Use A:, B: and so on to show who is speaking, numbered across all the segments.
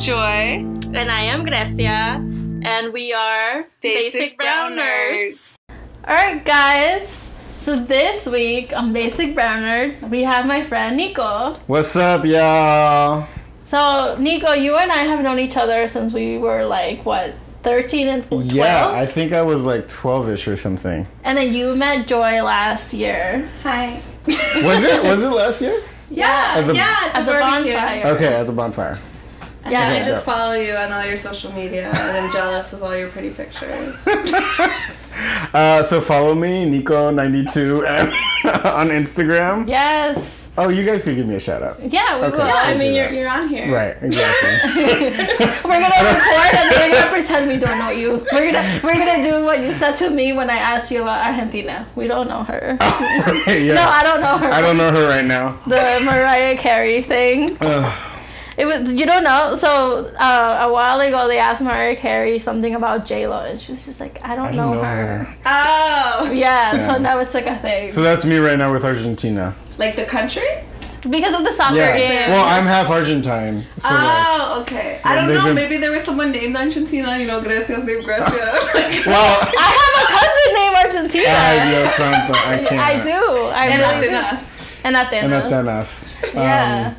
A: Joy.
B: And I am Grecia. And we are
A: Basic Brown Nerds.
B: Alright, guys. So this week on Basic Brown Nerds, we have my friend Nico.
C: What's up, y'all?
B: So, Nico, you and I have known each other since we were like, what, 13 and 12?
C: Yeah, I think I was like 12ish or something.
B: And then you met Joy last year.
A: Hi.
C: Was it? Was it last year?
A: Yeah,
C: At the-
A: yeah,
B: At the
A: barbecue.
B: bonfire.
C: Okay, at the bonfire.
A: And
B: Yeah.
A: I just follow you on all your social media, and I'm jealous of all your pretty pictures.
C: Uh, so follow me, Nico92 on Instagram.
B: Yes.
C: Oh, you guys could give me a shout out.
B: Yeah, we
C: Okay.
B: will.
A: Yeah, I mean you're
C: that.
A: you're on here.
C: Right, exactly.
B: We're gonna record and we're gonna pretend we don't know you. We're gonna we're gonna do what you said to me when I asked you about Argentina. We don't know her.
C: Right, yeah.
B: No, I don't know her.
C: I don't know her right now.
B: The Mariah Carey thing.
C: Ugh.
B: It was you don't know. So uh, a while ago they asked Mariah Carey something about J Lo and she was just like, I don't,
C: I
B: know,
C: don't know
B: her.
C: her.
A: Oh,
B: Yeah,
C: Yeah.
B: so now it's like a thing
C: So that's me right now with Argentina.
A: like the country?
B: because of the soccer
C: Yeah.
B: game.
C: Well, I'm half Argentine. So like,
A: oh, okay. I don't know.
C: been-
A: Maybe there was someone named Argentina. You know, Grecia's named Grecia. Like,
C: well,
B: I have a cousin named Argentina.
C: ay, Dios santo, I can't.
B: I do. I
A: and
B: really do.
A: Atenas.
B: And Atenas.
C: And Atenas.
B: Yeah.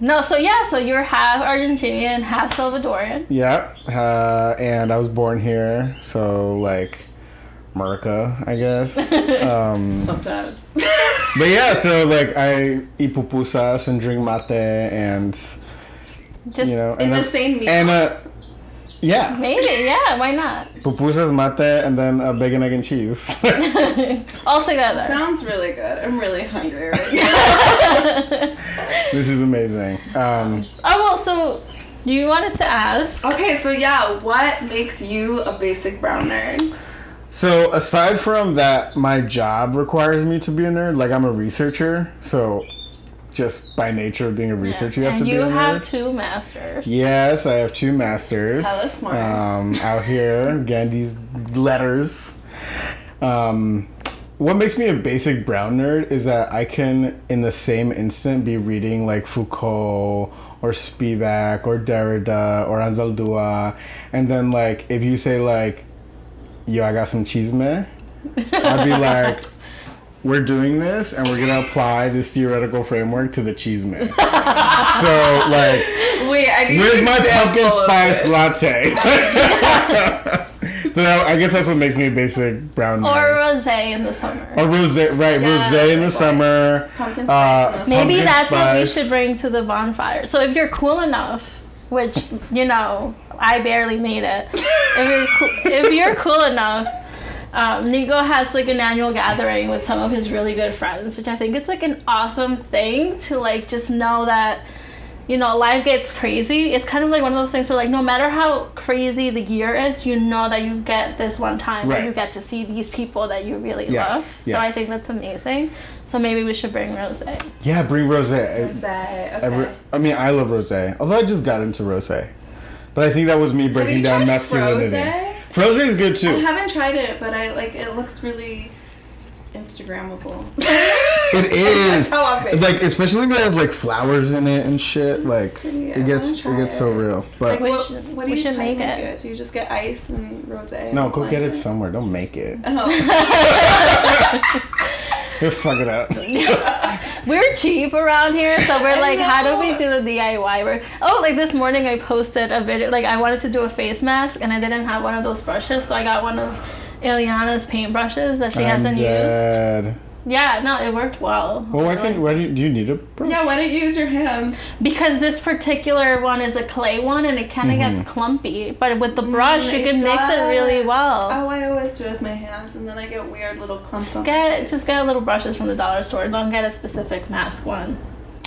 B: No, so yeah, so you're half Argentinian, half Salvadorian.
C: Yeah, uh, and I was born here, so like America, I guess. um,
A: Sometimes.
C: but yeah, so like I eat pupusas and drink mate, and
B: Just
C: you know,
A: In
C: and
A: the
C: then-
A: same meal.
C: and uh, yeah,
B: maybe, yeah, why not?
C: pupusas, mate, and then uh, bacon, egg, and cheese.
B: All together.
A: Sounds really good. I'm really hungry right now.
C: This is amazing. Um,
B: oh well, so you wanted to ask.
A: okay, so yeah, what makes you a basic brown nerd?
C: So aside from that, my job requires me to be a nerd. Like I'm a researcher, so just by nature of being a researcher, you have
B: and
C: to be
B: you
C: a nerd.
B: have two masters.
C: Yes, I have two masters.
A: Hella smart.
C: Um, out here, Gandhi's letters. Um, what makes me a basic brown nerd is that I can, in the same instant, be reading like Foucault or Spivak or Derrida or Anzaldúa, and then like if you say like, "Yo, I got some chisme," I'd be like. We're doing this, and we're gonna apply this theoretical framework to the chisme. so, like,
A: Wait, I need
C: with my pumpkin spice latte. so that, I guess that's what makes me a basic brown
B: Or rosé in the summer.
C: Or rose, right?
A: Yeah,
C: rose in the
A: like
C: summer.
A: Pumpkin
C: Uh.
B: Maybe
C: pumpkin
B: that's what we should bring to the bonfire. So if you're cool enough, which you know, I barely made it. If you're cool, if you're cool enough, um, Nico has like an annual gathering with some of his really good friends, which I think it's like an awesome thing to like just know that you know life gets crazy. It's kind of like one of those things where like no matter how crazy the year is, you know that you get this one time where you get to see these people that you really
C: Yes,
B: love. So I think that's amazing. So maybe we should bring Rose.
C: Yeah, bring rose.
A: Rosé, okay.
C: Every, I mean, I love rose. Although I just got into rose, but I think that was me
A: Have
C: breaking
A: you
C: down
A: tried
C: masculinity.
A: Frosé?
C: Rose is good too.
A: I haven't tried it, but I like it looks really Instagrammable.
C: It is.
A: That's how I feel.
C: Like especially when it has like flowers in it and shit. Like
A: Pretty, I
C: it gets
A: wanna
C: it gets so real. But
A: Like
B: We
A: what,
B: should-
A: what do
B: we
A: you
B: should
A: how do you
B: make it.
A: So you just get ice and rosé.
C: no,
A: and
C: go get
A: blend
C: it somewhere. Don't make it.
A: Oh.
C: You're fuck it up.
B: We're cheap around here, so we're like, how do we do the DIY? We're, oh, like this morning I posted a video. Like I wanted to do a face mask, and I didn't have one of those brushes, so I got one of Ileana's paintbrushes that she
C: I'm
B: hasn't used. Yeah, no, it worked well.
C: Well, why can't? why do you, do you need a brush?
A: yeah, why don't you use your hands?
B: Because this particular one is a clay one, and it kind of
C: Mm-hmm.
B: gets clumpy. But with the brush, you
A: it
B: can mix it really well.
A: Oh, I always do it with my hands, and then I get weird little clumps. on my
B: Get
A: face.
B: just get little brushes from the dollar store. Don't get a specific mask one.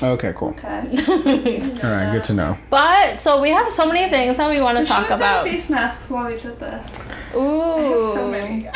C: Okay, cool.
A: Okay.
C: All right, good to know.
B: But so we have so many things that we want to
A: We
B: talk
A: should've done
B: about.
A: face masks while we did this.
B: Ooh,
A: I have so many.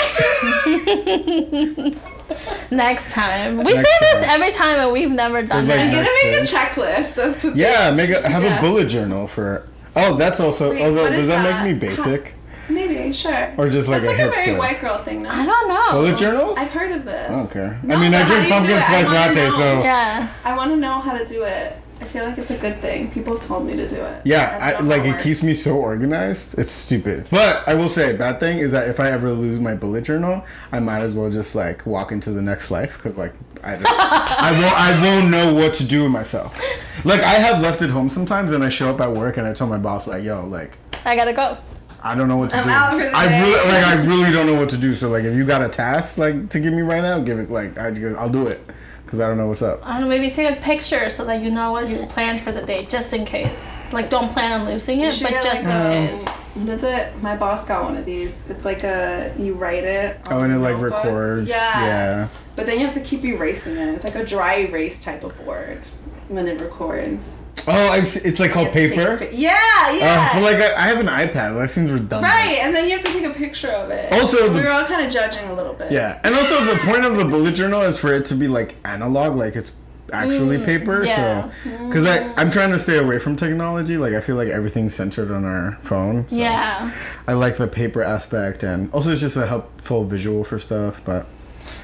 B: Next time. We
C: Next
B: say this
C: time.
B: every time and we've never done
C: There's, like,
B: it.
A: I'm gonna
C: Next
A: make a checklist as to
C: Yeah,
A: things.
C: make a have
A: Yeah.
C: a bullet journal for. Oh, that's also.
A: Wait,
C: although does that,
A: that?
C: make me basic?
A: Maybe, sure.
C: Or just like
A: That's
C: a
A: like a very white girl thing, now.
B: I don't know.
C: Bullet journals?
A: I've heard of this.
C: I don't care.
A: No,
C: I mean, I drink pumpkin
A: do it? I
C: spice latte,
A: know.
C: so
B: Yeah.
A: I want to know how to do it. I feel like it's a good thing. People have told me to do it.
C: Yeah, I, like it
A: works.
C: keeps me so organized. It's stupid. But I will say, a bad thing is that if I ever lose my bullet journal, I might as well just like walk into the next life because like I, don't, I won't I won't know what to do with myself. Like I have left it home sometimes, and I show up at work and I tell my boss like, "Yo, like
B: I gotta go.
C: I don't know what to
A: I'm
C: do.
A: out for the
C: I
A: day."
C: really like I really don't know what to do. So like if you got a task like to give me right now, give it like I I'll do it because I don't know what's up.
B: I don't know, maybe take a picture so that you know what you planned for the day, just in case. Like, don't plan on losing it, but just
A: like,
B: in
A: um,
B: case.
A: What is it? My boss got one of these. It's like a you write it. on
C: Oh, and it like
A: notebook.
C: records.
A: Yeah.
C: yeah.
A: But then you have to keep erasing it. It's like a dry erase type of board. And then it records.
C: Oh, I've it's like called paper.
A: pic- Yeah,
C: Uh,
A: yeah.
C: but like I, I have an iPad. That seems redundant.
A: right, and then you have to take a picture of it.
C: Also,
A: we
C: the-
A: were all kind of judging a little bit.
C: Yeah, and also the point of the bullet journal is for it to be like analog, like it's actually
B: Mm,
C: paper.
B: yeah.
C: So, because I I'm trying to stay away from technology. Like I feel like everything's centered on our phone. So
B: Yeah.
C: I like the paper aspect, and also it's just a helpful visual for stuff. But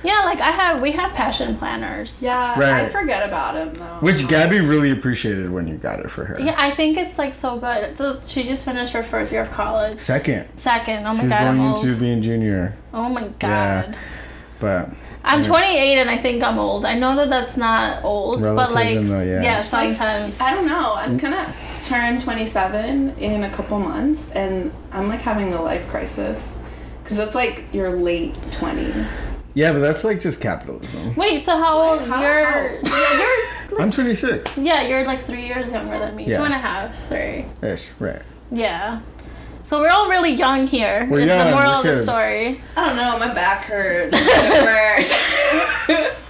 B: Yeah, like I have, we have passion planners.
A: Yeah, I forget about them though.
C: which Gabby really appreciated when you got it for her.
B: Yeah, I think it's like so good. So she just finished her first year of college.
C: Second,
B: Second. Oh my
C: she's
B: god, I'm
C: going
B: old.
C: into being junior,
B: Oh my god.
C: Yeah.
B: god.
C: but
B: I'm
C: Yeah.
B: 28 and I think I'm old. I know that that's not old, but like,
C: in the- yeah.
B: yeah, sometimes.
A: I don't know. I'm gonna turn 27 in a couple months, and I'm like having a life crisis because it's like your late 20s.
C: Yeah, but that's like just capitalism.
B: Wait, so how old?
A: How-
B: you're, yeah, you're,
C: I'm 26
B: yeah, you're like three years younger than me.
C: Yeah.
B: Two and a half, three.
C: ish, right?
B: Yeah. So we're all really young here.
C: We're
B: is
C: young,
B: the moral of the story.
A: I don't know. My back hurts. it hurts.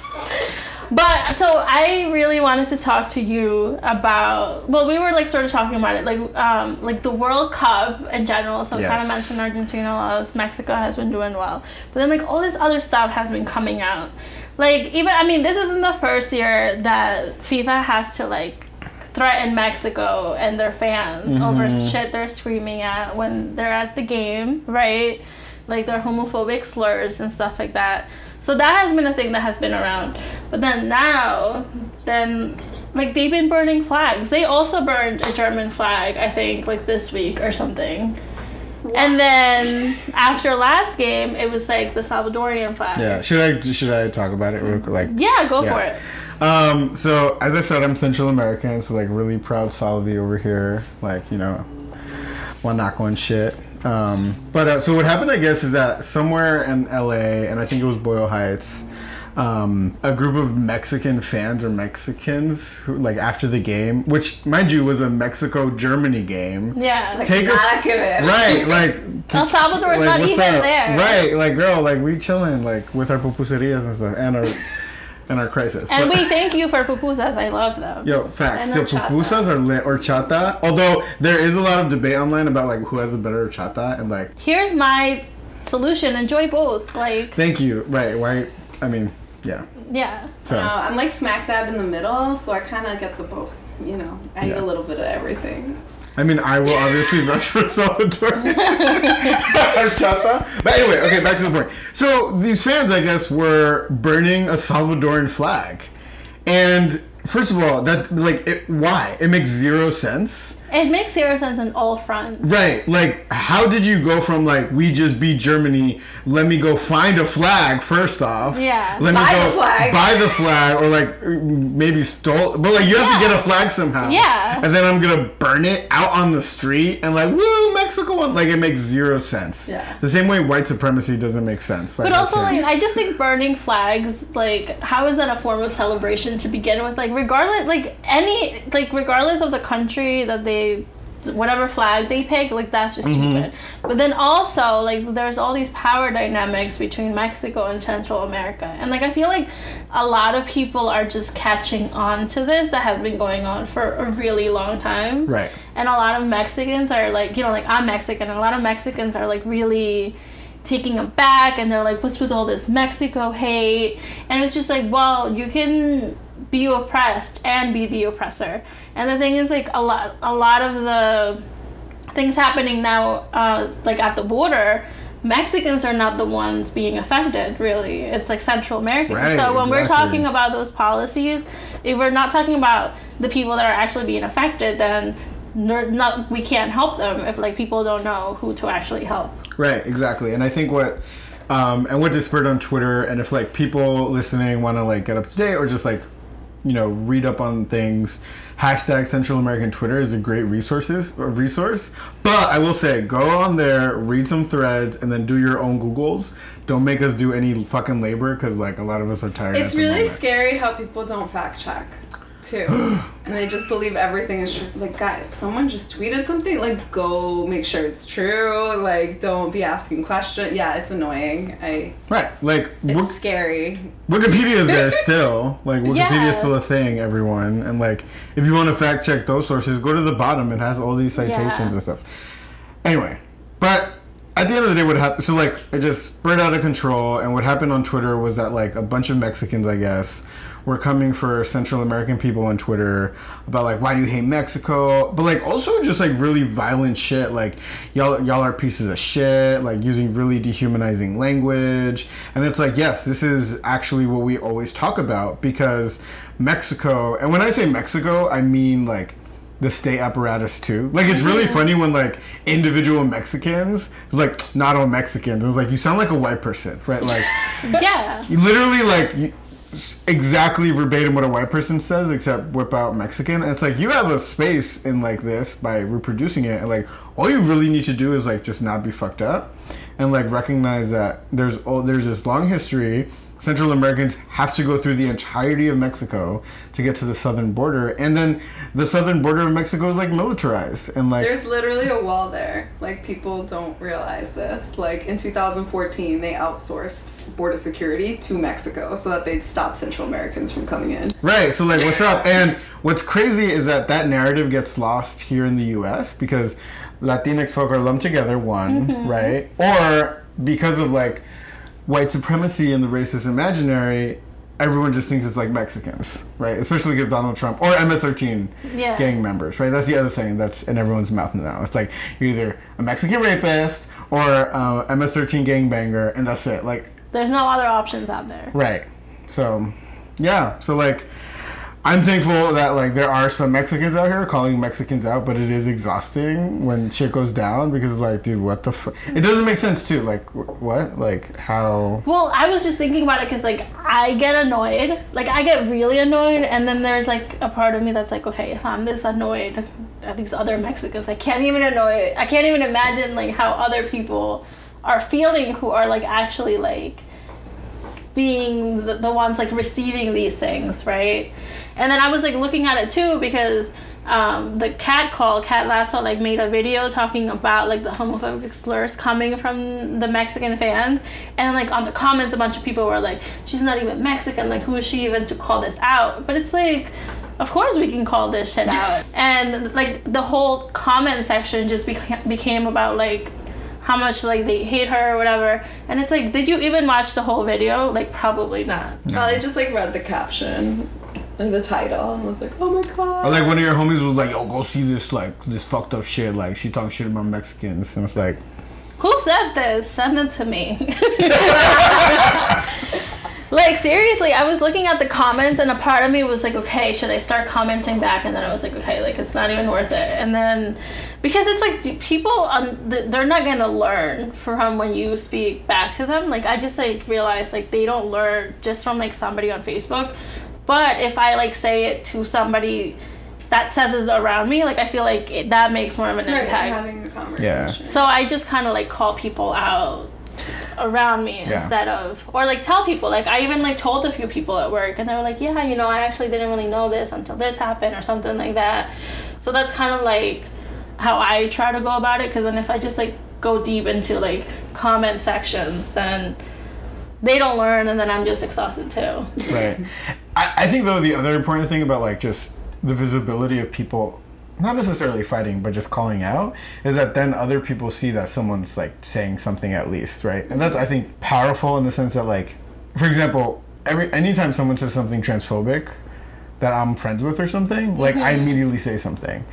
B: But so I really wanted to talk to you about. Well, we were like sort of talking about it, like um, like the World Cup in general. So kind of
C: Yes.
B: mentioned Argentina lost, Mexico has been doing well, but then like all this other stuff has been coming out. Like even I mean, this isn't the first year that FIFA has to like threaten Mexico and their fans over shit they're screaming at when they're at the game, right? Like their homophobic slurs and stuff like that. So that has been a thing that has been around. But then now, then like they've been burning flags. They also burned a German flag, I think, like this week or something. And then after last game, it was like the Salvadorian flag.
C: Yeah. Should I should I talk about it real quick? Like
B: Yeah, go
C: Yeah.
B: for it.
C: Um, so as I said, I'm Central American, so like really proud Salvi over here, like you know, guanaco and shit. Um, but uh, so what happened, I guess, is that somewhere in LA, and I think it was Boyle Heights, um, a group of Mexican fans or Mexicans who, like after the game, which mind you was a Mexico Germany game.
B: Yeah.
A: Like,
C: Take us
A: not give it.
C: right, like
B: El Salvador is not
C: what's
B: even
C: up?
B: there.
C: Right, like girl, like we chilling, like with our pupuserias and stuff, and our and our crisis.
B: and
C: But-
B: we thank you for pupusas. I love them.
C: Yo, facts.
A: And
C: So
A: horchata.
C: pupusas are lit horchata. Although there is a lot of debate online about like who has a better chata and like
B: Here's my solution. Enjoy both. Like,
C: thank you. Right, why I mean, yeah.
B: yeah.
C: So
A: No, I'm like smack dab in the middle, so I kind of get the both. You know, I eat a little bit of everything.
C: I mean I will obviously rush for Salvador chata. But anyway, okay, back to the point. So these fans I guess were burning a Salvadoran flag. And first of all, that like it, why? It makes zero sense.
B: It makes zero sense on all fronts.
C: Right. Like, how did you go from like we just beat Germany? Let me go find a flag first off.
B: Yeah.
C: Let
A: Buy
C: me go
A: the flag.
C: buy the flag, or like maybe stole. But like you have to get a flag somehow.
B: Yeah.
C: And then I'm gonna burn it out on the street and like woo Mexico won. Like it makes zero sense.
A: Yeah.
C: The same way white supremacy doesn't make sense. Like,
B: But also,
C: okay.
B: like, I just think burning flags, like, how is that a form of celebration to begin with? Like, regardless, like, any, like, regardless of the country that they, whatever flag they pick, like, that's just mm-hmm. stupid. But then also, like, there's all these power dynamics between Mexico and Central America. And, like, I feel like a lot of people are just catching on to this that has been going on for a really long time.
C: right.
B: And a lot of Mexicans are like, you know, like I'm Mexican, and a lot of Mexicans are like really taking it back, and they're like, what's with all this Mexico hate? And it's just like, well, you can be oppressed and be the oppressor. And the thing is, like, a lot, a lot of the things happening now, uh, like at the border, Mexicans are not the ones being affected, really. It's like Central Americans.
C: Right,
B: so when we're talking about those policies, if we're not talking about the people that are actually being affected, then not we can't help them if like people don't know who to actually help.
C: Right, exactly. And I think what um, and what this spurred on Twitter, and if like people listening want to like get up to date or just like you know read up on things, hashtag Central American Twitter is a great resources resource. But I will say, go on there, read some threads, and then do your own googles. Don't make us do any fucking labor because like a lot of us are tired.
A: It's really scary how people don't fact check, too, and they just believe everything is true. Like, guys, someone just tweeted something. Like, go make sure it's true. Like, don't be asking questions. Yeah, it's annoying. I.
C: Right, like
A: It's
C: Wik-
A: scary.
C: Wikipedia is there still. Like Wikipedia is still a thing, everyone. And like if you want to fact check those sources, go to the bottom. It has all these citations
B: Yeah.
C: and stuff. Anyway, but at the end of the day, what happened? So like it just spread out of control, and what happened on Twitter was that like a bunch of Mexicans, I guess, were coming for Central American people on Twitter about like why do you hate Mexico? But like also just like really violent shit, like y'all y'all are pieces of shit, like using really dehumanizing language. And it's like, yes, this is actually what we always talk about because Mexico, and when I say Mexico, I mean like the state apparatus too. Like it's really mm-hmm. funny when like individual Mexicans, like not all Mexicans, it's like you sound like a white person, right? Like
B: Yeah.
C: you literally like you, exactly verbatim what a white person says, except whip out Mexican. It's like you have a space in like this by reproducing it, and like all you really need to do is like just not be fucked up, and like recognize that there's oh there's this long history. Central Americans have to go through the entirety of Mexico to get to the southern border, and then the southern border of Mexico is like militarized and like
A: There's literally a wall there. Like people don't realize this. Like in 2014, they outsourced border security to Mexico so that they'd stop Central Americans from coming in.
C: Right. So like, what's up? And what's crazy is that that narrative gets lost here in the U.S. because Latinx folk are lumped together, one, right? Or because of like white supremacy and the racist imaginary, everyone just thinks it's like Mexicans, right? Especially because Donald Trump or MS-13
B: Yeah.
C: gang members, right? That's the other thing that's in everyone's mouth now. It's like you're either a Mexican rapist or uh, MS-13 gangbanger, and that's it. Like
B: There's no other options out there.
C: Right. So, yeah. So like, I'm thankful that like there are some Mexicans out here calling Mexicans out, but it is exhausting when shit goes down because like, dude, what the fuck? It doesn't make sense too. Like, what? Like, how?
B: Well, I was just thinking about it because, like, I get annoyed. Like, I get really annoyed, and then there's, like, a part of me that's like, okay, if I'm this annoyed at these other Mexicans, I can't even annoy. I can't even imagine, like, how other people are feeling who are, like, actually, like, being the, the ones, like, receiving these things, right? And then I was, like, looking at it, too, because um, the cat call, Kat Lazo, like made a video talking about like the homophobic slurs coming from the Mexican fans, and like on the comments, a bunch of people were like, "She's not even Mexican. Like, who is she even to call this out?" But it's like, of course we can call this shit out, and like the whole comment section just beca- became about like how much like they hate her or whatever, and it's like, did you even watch the whole video? Like, probably not.
A: Probably just like read the caption or the title and was like, oh my god.
C: Or like one of your homies was like, "Yo, go see this like this fucked up shit." Like she talking shit about Mexicans, and it's like,
B: Who said this? Send it to me. like seriously, I was looking at the comments and a part of me was like, okay, should I start commenting back? And then I was like, okay, like it's not even worth it. And then because it's like people, um, they're not gonna learn from when you speak back to them. Like I just like realized like they don't learn just from like somebody on Facebook. But if I like say it to somebody that says it around me, like I feel like it, that makes more of an
A: Right,
B: impact.
A: having a conversation.
B: So I just kind of like call people out around me
C: Yeah.
B: instead of or like tell people like I even like told a few people at work and they were like yeah you know I actually didn't really know this until this happened or something like that so that's kind of like how I try to go about it because then if I just like go deep into like comment sections then they don't learn and then I'm just exhausted too
C: right. I, I think though the other important thing about like just the visibility of people not necessarily fighting but just calling out is that then other people see that someone's like saying something at least right and that's i think powerful in the sense that like for example every anytime someone says something transphobic that I'm friends with or something, like I
B: Mm-hmm.
C: immediately say something.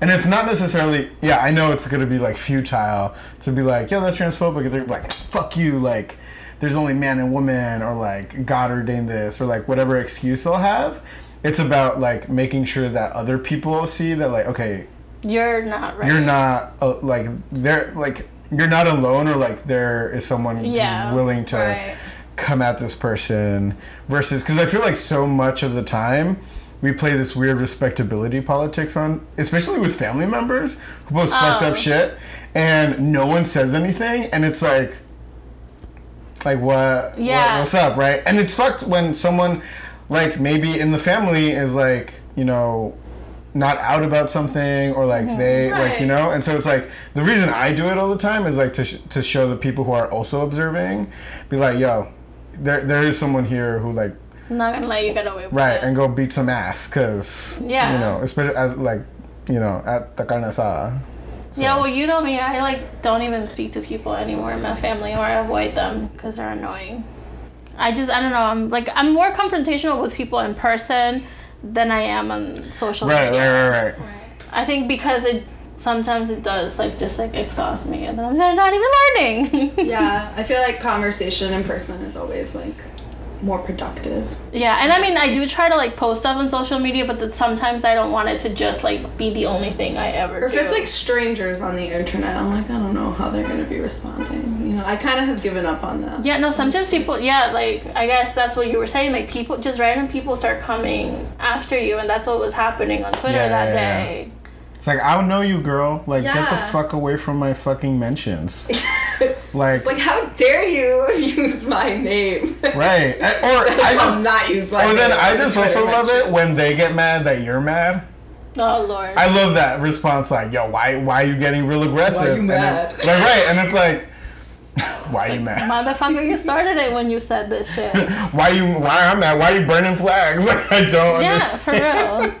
C: And it's not necessarily, yeah, I know it's gonna be like futile to be like, yo, that's transphobic. They're like, fuck you, like, there's only man and woman, or like, God ordained this, or like, whatever excuse they'll have. It's about like making sure that other people see that, like, okay,
B: You're not right.
C: you're not uh, like they're like you're not alone or like there is someone
B: Yeah.
C: who's willing to
A: Right.
C: come at this person versus because i feel like so much of the time we play this weird respectability politics on especially with family members who post oh. fucked
B: Oh.
C: up shit and no one says anything and it's like like what,
B: Yeah.
C: what what's up right and it's fucked when someone like maybe in the family is like you know not out about something or like mm-hmm. they like you know and so it's like the reason i do it all the time is like to, sh- to show the people who are also observing be like yo there, there is someone here who like
B: I'm not gonna let you get away with
C: right
B: it.
C: and go beat some ass because
B: Yeah.
C: you know especially at like you know at the carne asada So-
B: Yeah, well, you know me. I like don't even speak to people anymore in my family, or I avoid them because they're annoying. I just I don't know. I'm like I'm more confrontational with people in person than I am on social
C: right
B: media.
C: right right right
B: I think because it sometimes it does like just like exhaust me, and then I'm not even learning.
A: Yeah, I feel like conversation in person is always like more productive.
B: Yeah, and I mean, I do try to like post stuff on social media, but that sometimes I don't want it to just like be the only thing I ever
A: Or if
B: do.
A: it's like strangers on the internet, I'm like, I don't know how they're gonna be responding. You know, I kind of have given up on that.
B: yeah, no, sometimes people, yeah, like I guess that's what you were saying. Like people, just random people start coming after you, and that's what was happening on Twitter
C: Yeah,
B: that
C: yeah, yeah.
B: Day.
C: it's like i don't know you girl like get the fuck away from my fucking mentions like
A: like, how dare you use my name?
C: right eh, or i
A: I
C: just
A: just not use my
C: or
A: name.
C: then i just
A: Twitter
C: also love
A: mention.
C: it when they get mad that you're mad
B: Oh lord.
C: I love that response. Like, yo, why, why are you getting real aggressive?
A: Why you
C: And then-
A: mad?
C: like, right, and it's like, why are you mad?
B: Motherfucker, you started it when you said this shit.
C: Why you, why I'm mad? Why are you burning flags? I don't
B: Yeah, for
C: understand.
B: real.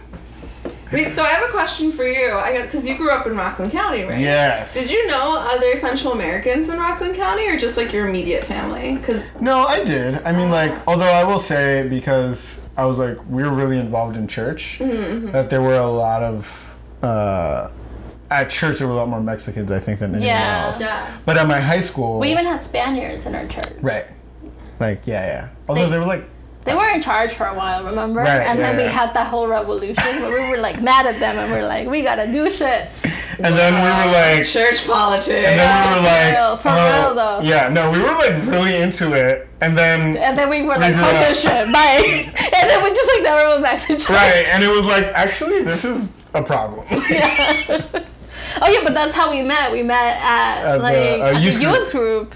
A: Wait, so I have a question for you. I got because you grew up in Rockland County, right?
C: Yes.
A: Did you know other Central Americans in Rockland County, or just like your immediate family? Because
C: No, I did. I mean, like, although I will say because I was like, we were really involved in church,
A: Mm-hmm,
C: that there were a lot of, uh, at church there were a lot more Mexicans, I think, than anywhere
B: Yeah.
C: else.
A: yeah,
C: But at my high school,
B: We even had Spaniards in our church.
C: right, like, yeah, yeah. Although
B: They-
C: they were like,
B: They were in charge for a while, remember?
C: Right,
B: and then
C: yeah,
B: we had that whole revolution where we were like mad at them and we are like, we gotta do shit.
C: and then we were like,
A: church politics.
C: And then we were like,
B: real, for
C: oh,
B: real, though.
C: yeah, no, we were like really into it, and then
B: And then we were like,
C: grew
B: fuck this shit, bye. and then we just like never went back to church.
C: right, and it was like, actually, this is a problem.
B: Yeah. oh yeah, but that's how we met. We met at,
C: At the,
B: like
C: uh,
B: at
C: youth
B: the youth group.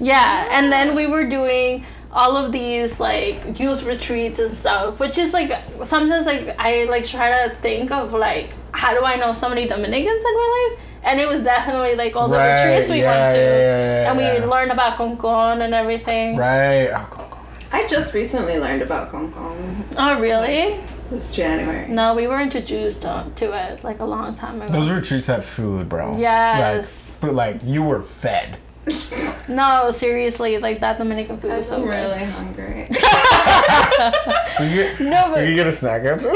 B: Yeah, and then we were doing all of these like youth retreats and stuff, which is like sometimes like I like try to think of like how do I know so many Dominicans in my life, and it was definitely like all the
C: Right,
B: retreats we
C: yeah,
B: went to,
C: yeah, yeah,
B: and we learned about Concon and everything.
C: right. Oh, go, go.
A: I just recently learned about Gong Gong
B: Oh really?
A: this January.
B: No, we were introduced to, to it like a long time ago.
C: Those retreats had food, bro.
B: Yes.
C: Like, but like you were fed.
B: no, seriously, like that Dominican food was so
A: I'm
B: good.
A: really hungry.
C: You get,
B: No,
C: you
B: but
C: you get a snack after.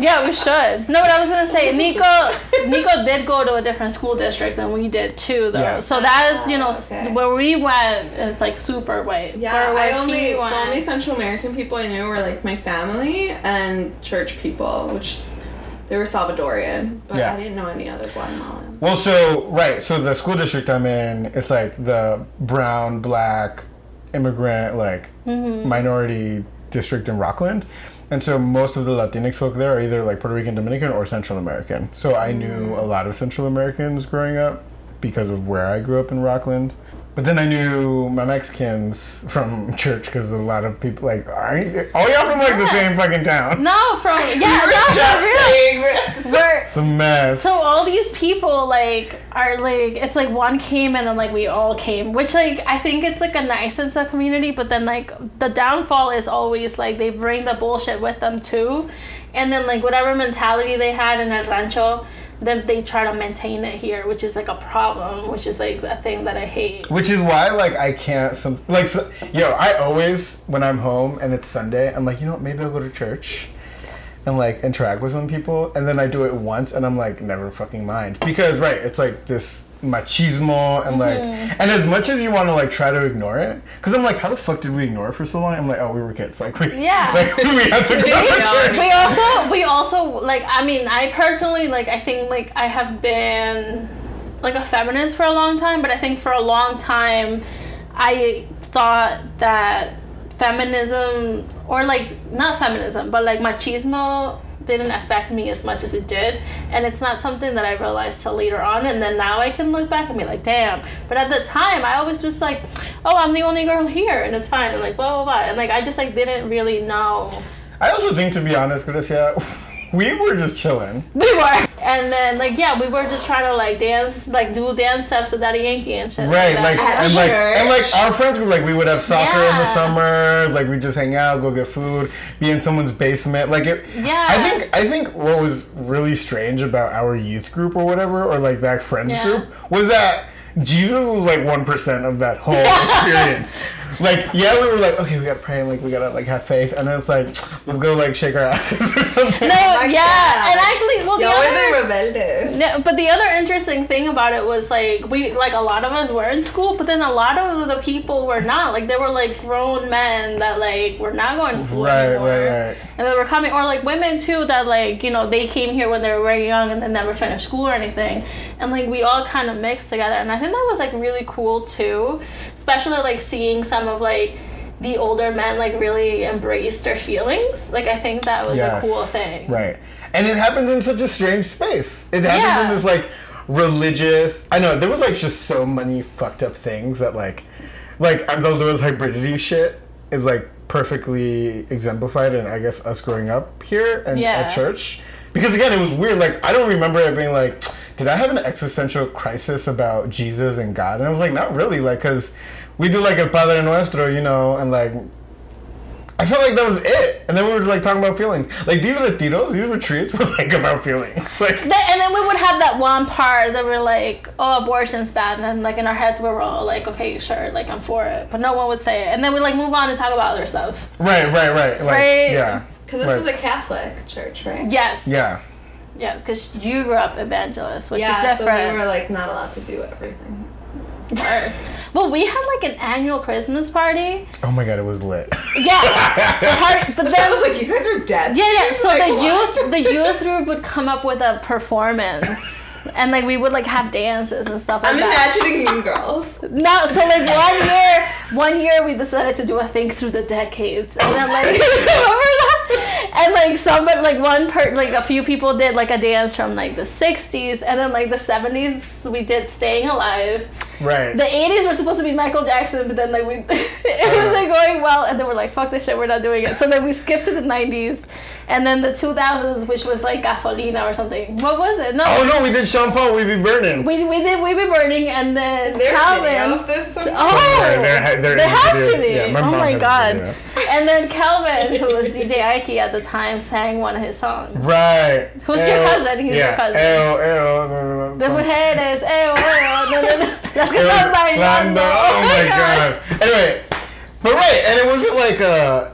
B: yeah, we should. No, but I was gonna say Nico. Nico did go to a different school district than we did too, though.
C: Yeah.
B: So that is, you know,
A: Ah, okay.
B: where we went. It's like super white.
A: Yeah,
B: Where-
A: I
B: where
A: only
B: he
A: the only Central American people I knew were like my family and church people, which they were Salvadorian, but
C: Yeah.
A: I didn't know any other Guatemalan.
C: Well, so right, so the school district I'm in, it's like the brown, black, immigrant, like
B: Mm-hmm.
C: minority district in Rockland, and so most of the Latinx folk there are either like Puerto Rican, Dominican, or Central American. So I knew a lot of Central Americans growing up because of where I grew up in Rockland. But then I knew my Mexicans from church because a lot of people like, are you, all y'all from like the same fucking town.
B: No, from yeah, no,
A: Just
B: for real.
A: saying this.
B: We're,
C: It's a mess.
B: so all these people like are like it's like one came and then like we all came which like i think it's like a nice sense of community but then like the downfall is always like they bring the bullshit with them too and then like whatever mentality they had in el rancho then they try to maintain it here which is like a problem which is like a thing that i hate
C: Which is why, like, I can't. Some like, so, yo, I always when I'm home and it's Sunday, I'm like, you know, what, maybe I'll go to church, and like interact with some people, and then I do it once, and I'm like, never fucking mind because right, it's like this machismo and like, mm-hmm. and as much as you want to like try to ignore it, because I'm like, how the fuck did we ignore it for so long? I'm like, oh, we were kids, like we,
B: Yeah.
C: like we had to go to church.
B: we also we also like i mean i personally like i think like i have been like a feminist for a long time but i think for a long time i thought that feminism or like not feminism but like machismo didn't affect me as much as it did. And it's not something that i realized till later on. And then now i can look back and be like damn. But at the time i always was like oh i'm the only girl here. And it's fine. And like blah blah blah. And like i just like didn't really know.
C: I also think, to be honest, Grecia, we were just chilling.
B: We were. And then like yeah, we were just trying to like dance, like do dance steps with Daddy Yankee and shit.
C: Right,
B: like,
C: like
B: that.
C: and like and like our friends group, like we would have soccer in the summers, like we just hang out, go get food, be in someone's basement. Like it
B: Yeah.
C: I think I think what was really strange about our youth group or whatever, or like that friends
B: Yeah.
C: group, was that Jesus was like one percent of that whole experience. Like, yeah, we were like, okay, we gotta pray and like we gotta like have faith, and then was like, let's go like shake our asses or something.
B: no,
A: my
B: yeah,
A: God.
B: and actually, well, the
A: Y'all are
B: other,
A: the rebeldes.
B: Yeah, but the other interesting thing about it was like we like a lot of us were in school, but then a lot of the people were not. Like they were like grown men that like were not going to school
C: Right,
B: anymore,
C: right, right.
B: and they were coming, or like women too that like you know they came here when they were very young and then never finished school or anything, and like we all kind of mixed together, and I think that was like really cool too, especially like seeing some of like the older men like really embraced their feelings. Like I think that was a cool thing.
C: Right. And it happens in such a strange space. It happens
B: Yeah.
C: in this like religious I know, there was like just so many fucked up things that like like Anzaldua's hybridity shit is like perfectly exemplified in I guess us growing up here and
B: Yeah.
C: at church. Because again it was weird, like I don't remember it being like did I have an existential crisis about Jesus and God? And I was like, not really, like, because we do like a Padre Nuestro, you know, and like I felt like that was it. And then we were like talking about feelings. Like these retiros, these retreats were like about feelings. Like
B: Then, and then we would have that one part that we're like, oh, abortion's bad. And then, like, in our heads, we were all like, okay, sure, like, I'm for it. But no one would say it. And then we, like, move on and talk about other stuff.
C: right, right, right. Like
B: Right.
C: yeah.
A: Because this
C: Right.
A: is a Catholic church, right?
B: Yes.
C: Yeah.
B: Yeah, because you grew up evangelist, which
A: yeah,
B: is
A: so
B: different.
A: we were like not allowed to do everything.
B: Word. Well, we had, like, an annual Christmas party.
C: Oh my god, it was lit.
B: Yeah. The heart- but
A: I was like, you guys were dead.
B: Yeah, yeah. So
A: Like,
B: the
A: what?
B: youth, the youth group would come up with a performance, and like we would like have dances and stuff like that.
A: I'm
B: that.
A: imagining Mean Girls.
B: No, so like one year, one year we decided to do a thing through the decades, and then like remember that? And like somebody, like one per, like a few people did like a dance from like the '60s, and then like the '70s we did "Staying Alive."
C: Right.
B: The '80s were supposed to be Michael Jackson, but then like we, it uh-huh. was like going well, and then we're like, "Fuck this shit, we're not doing it." So then we skipped to the '90s, and then the 2000s, which was like Gasolina or something. What was it? No.
C: oh no, we did Sean Paul, we be burning.
B: We, we did we be burning and then
A: Is there a
B: Calvin
A: this?
B: Oh,
C: Somewhere, there ha- there
B: there
C: is
B: has to
C: videos.
B: be.
C: Yeah, my
B: oh my god!
C: video.
B: And then Calvin, who was DJ Ike at the time, sang one of his songs.
C: Right.
B: Who's your cousin? He's your cousin.
C: Ew, ew,
B: The
C: some-
B: mujeres, Las que
C: Ew,
B: están bailando.
C: Lando. Oh my god. Anyway, but right, and it wasn't like uh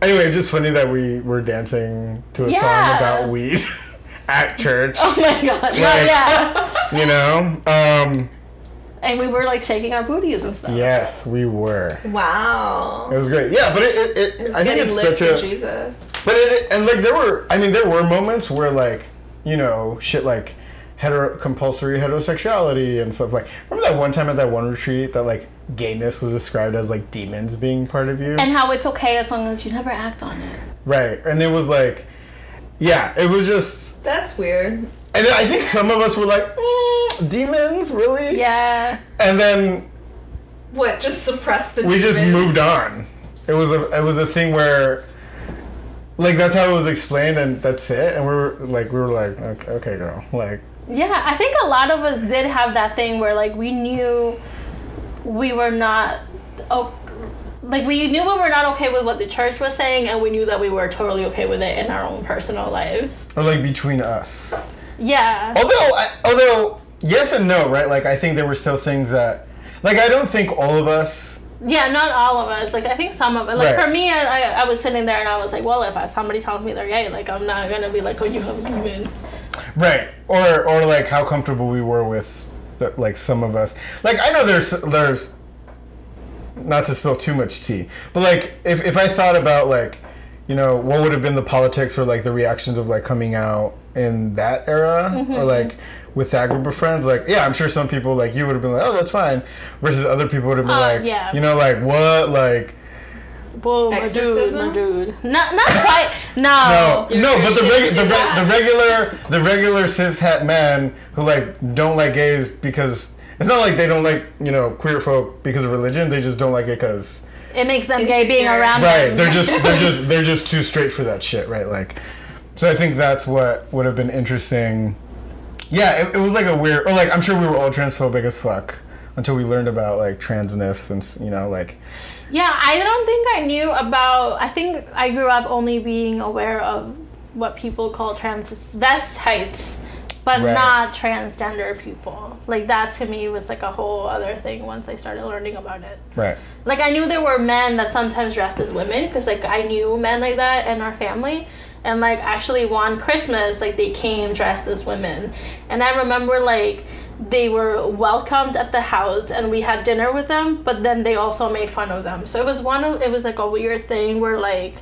C: Anyway, it's just funny that we were dancing to a
B: Yeah.
C: song about weed at church.
B: Oh my god! No,
C: Like-
B: yeah.
C: You know? Um
B: And we were like shaking our booties and stuff.
C: yes, we were.
A: Wow.
C: It was great. Yeah, but it, it, it I think
A: Getting
C: it's
A: lit
C: such a
A: Jesus.
C: But it and like there were I mean there were moments where like you know shit like hetero compulsory heterosexuality and stuff like remember that one time at that one retreat that like gayness was described as like demons being part of you
B: And how it's okay as long as you never act on it.
C: right and it was like yeah it was just
A: That's weird.
C: and I think some of us were like mm, demons really
B: Yeah.
C: and then
A: What? Just suppress the.
C: we just moved on it was a it was a thing where like that's how it was explained and that's it and we were like we were like okay, okay girl like
B: Yeah, I think a lot of us did have that thing where like we knew we were not oh like we knew we were not okay with what the church was saying and we knew that we were totally okay with it in our own personal lives.
C: or like between us
B: Yeah.
C: Although, I, although yes and no, right? Like I think there were still things that, like I don't think all of us
B: Yeah, not all of us. Like I think some of it. Like
C: Right.
B: for me, I, I, I was sitting there and I was like, well, if I, somebody tells me they're gay, like I'm not gonna be like, oh, you have a demon.
C: Right. Or or like how comfortable we were with the, like some of us. Like I know there's there's not to spill too much tea, but like if if I thought about like you know what would have been the politics or like the reactions of like coming out in that era
B: Mm-hmm.
C: or like with that group of friends like yeah i'm sure some people like you would have been like oh that's fine versus other people would have been
B: Uh,
C: like
B: yeah.
C: you know like what like
B: Whoa, my dude, my
A: Exorcism?
B: dude. Not not quite.
C: no
B: No.
A: You're
C: no but the,
A: Christian,
C: reg- the, re- the regular the regular cis het men who like don't like gays because it's not like they don't like you know queer folk because of religion they just don't like it because
B: It makes them gay being
A: Insecure.
B: around
C: right
B: them.
C: they're just they're just they're just too straight for that shit right like so i think that's what would have been interesting yeah it, it was like a weird or like i'm sure we were all transphobic as fuck until we learned about like transness and you know like
B: Yeah, I don't think I knew about. I think I grew up only being aware of what people call transvestites, but
C: Right.
B: not transgender people. Like that to me was like a whole other thing once I started learning about it.
C: right
B: Like I knew there were men that sometimes dressed as women because like I knew men like that in our family. And like actually one Christmas, like they came dressed as women. And I remember like they were welcomed at the house and we had dinner with them, but then they also made fun of them. So it was one of it was like a weird thing where like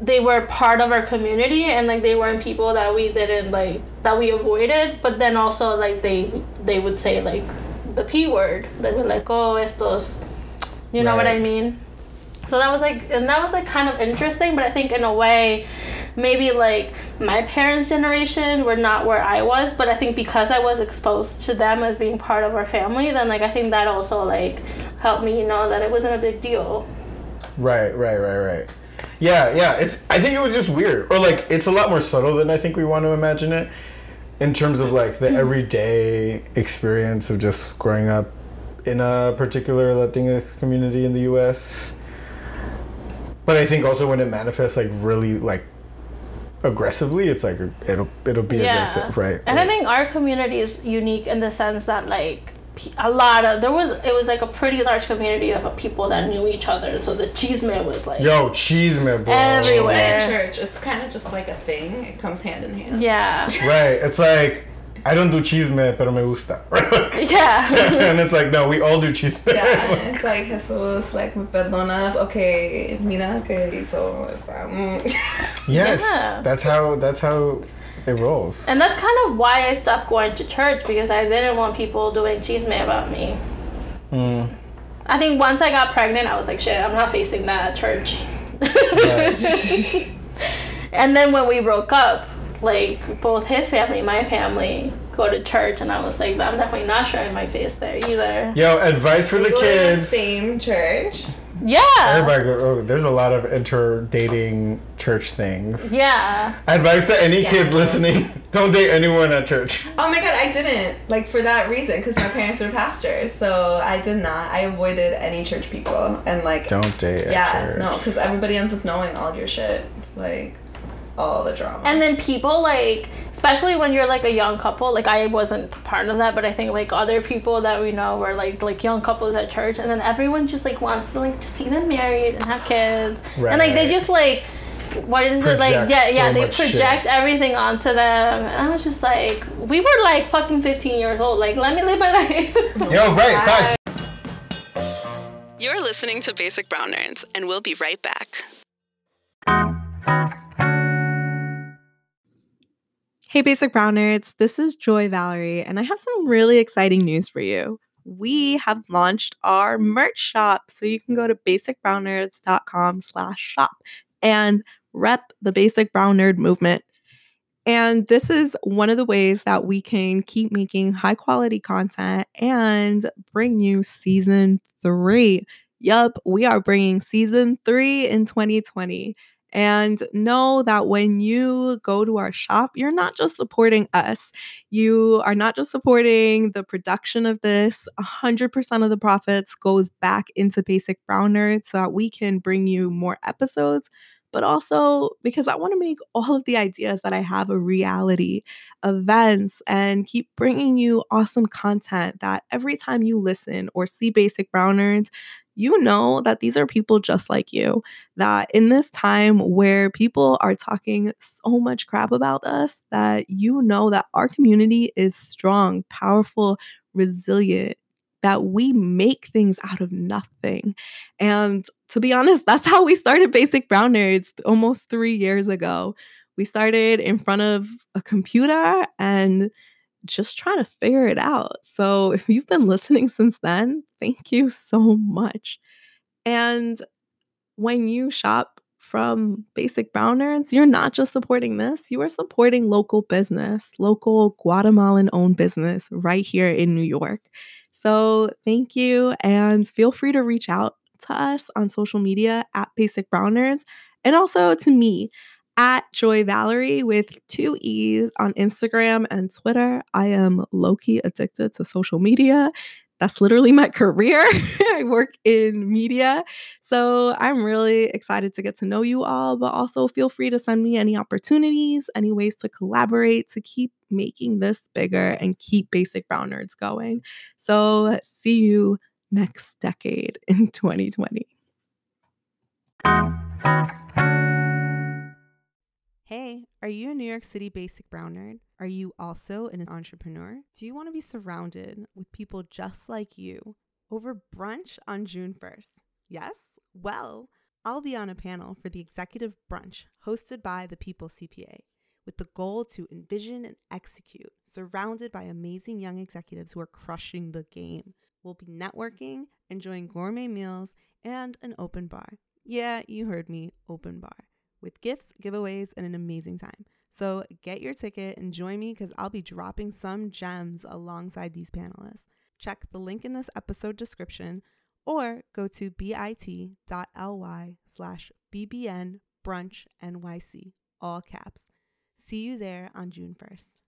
B: they were part of our community and like they weren't people that we didn't like that we avoided but then also like they they would say like the p word. They were like oh estos you know what i mean? So that was like and that was like kind of interesting but i think in a way maybe like my parents generation were not where i was but i think because i was exposed to them as being part of our family then like i think that also like helped me know that it wasn't a big deal
C: Right, right, right, right. Yeah, yeah. It's. I think it was just weird, or like it's a lot more subtle than I think we want to imagine it, in terms of like the mm-hmm. everyday experience of just growing up in a particular Latinx community in the U.S. But I think also when it manifests like really like aggressively, it's like it'll it'll be aggressive, right?
B: And I think our community is unique in the sense that like a lot of there was it was like a pretty large community of people that knew each other. So the chisme was like
C: Yo, cheese man, bro.
B: Everywhere.
A: It's in church. It's kind of just like a thing. It comes hand in hand.
B: yeah,
C: Right. It's like I don't do chisme, pero me gusta.
B: yeah.
C: and it's like, no, we all do chisme.
A: Yeah, it's like Jesus, like me perdonas. Okay, mira que hizo esta. Mm.
C: yes,
B: Yeah.
C: that's how that's how it rolls.
B: and that's kind of why I stopped going to church because I didn't want people doing chisme about me.
C: Mm.
B: I think once I got pregnant, I was like, shit, I'm not facing that at church.
C: Right.
B: And then when we broke up, like both his family, my family, go to church, and I was like, I'm definitely not showing my face there either.
C: Yo, advice for the
A: Go to the
C: kids.
A: same church.
B: Yeah.
C: Everybody, go, oh, there's a lot of inter-dating church things.
B: Yeah.
C: Advice to any
A: Yeah.
C: kids listening: don't date anyone at church.
A: Oh my god, I didn't like for that reason because my parents were pastors, so I did not. I avoided any church people and like
C: Don't date at
A: yeah,
C: church.
A: no, because everybody ends up knowing all your shit, like all the drama.
B: And then people like, especially when you're like a young couple, like I wasn't part of that, but I think like other people that we know were like like young couples at church, and then everyone just like wants to like to see them married and have kids, and like they just like. What is it like? Yeah, yeah.
C: so
B: they
C: much shit.
B: project everything onto them, and I was just like, we were like fucking 15 years old. Like, let me live my life.
C: Yo, right, facts.
D: You're listening to Basic Brown Nerds, and we'll be right back.
E: Hey, Basic Brown Nerds, this is Joy Valerie, and I have some really exciting news for you. We have launched our merch shop, so you can go to basicbrownnerds.com slash shop and rep the Basic Brown Nerd movement. And this is one of the ways that we can keep making high quality content and bring you season three. Yup, we are bringing season three in 2020. And know that when you go to our shop, you're not just supporting us. You are not just supporting the production of this. 100% of the profits goes back into Basic Brown Nerds so that we can bring you more episodes, but also because I want to make all of the ideas that I have a reality, events, and keep bringing you awesome content that every time you listen or see Basic Brown Nerds, you know that these are people just like you. That in this time where people are talking so much crap about us, that you know that our community is strong, powerful, resilient, that we make things out of nothing. And to be honest, that's how we started Basic Brown Nerds almost three years ago. We started in front of a computer and just trying to figure it out. So if you've been listening since then, thank you so much. And when you shop from Basic Brown Nerds, you're not just supporting this, you are supporting local business, local Guatemalan owned business right here in New York. So thank you and feel free to reach out to us on social media at Basic Brown Nerds and also to me at Joy Valerie with two E's on Instagram and Twitter. I am low key addicted to social media. That's literally my career. I work in media. So I'm really excited to get to know you all, but also feel free to send me any opportunities, any ways to collaborate to keep making this bigger and keep Basic Brown Nerds going. So see you next decade in 2020. Hey, are you a New York City basic brown nerd? Are you also an entrepreneur? Do you want to be surrounded with people just like you over brunch on June 1st? Yes? Well, I'll be on a panel for the executive brunch hosted by the People CPA with the goal to envision and execute, surrounded by amazing young executives who are crushing the game. We'll be networking, enjoying gourmet meals, and an open bar. Yeah, you heard me, open bar with gifts, giveaways, and an amazing time. So get your ticket and join me because I'll be dropping some gems alongside these panelists. Check the link in this episode description or go to bit.ly slash bbn brunch nyc, all caps. See you there on June 1st.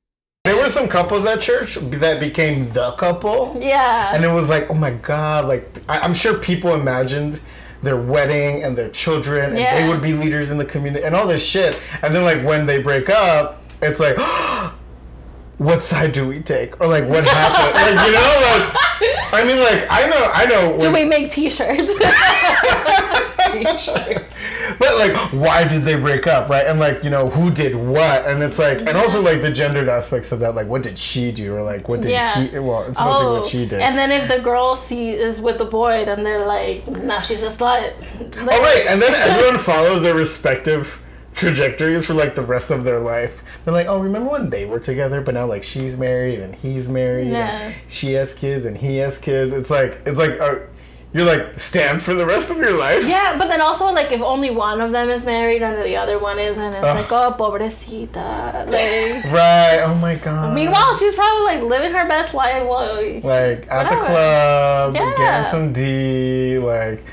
C: Some couples at church that became the couple.
B: Yeah.
C: And it was like, oh my God, like, I- I'm sure people imagined their wedding and their children and
B: Yeah.
C: they would be leaders in the community and all this shit. And then, like, when they break up, it's like, what side do we take? Or, like, what happened? like, you know, like, I mean, like, I know, I know.
B: Do we make t-shirts t-shirts?
C: But like, why did they break up, right? And like, you know, who did what? And it's like, and also like the gendered aspects of that, like, what did she do, or like, what did
B: Yeah.
C: he? Well, it's mostly what she did.
B: Oh, And then if the girl see is with the boy, then they're like, now she's a slut.
C: oh right, and then everyone follows their respective trajectories for like the rest of their life. They're like, oh, remember when they were together, but now like she's married and he's married,
B: Yeah.
C: and she has kids and he has kids. It's like, it's like, uh, you're like stand for the rest of your life.
B: Yeah, but then also like if only one of them is married and the other one isn't, it's
C: Ugh.
B: like oh pobrecita. Like
C: Right. Oh my god.
B: meanwhile she's probably like living her best life. Well,
C: like at the club,
B: Yeah.
C: getting some D, like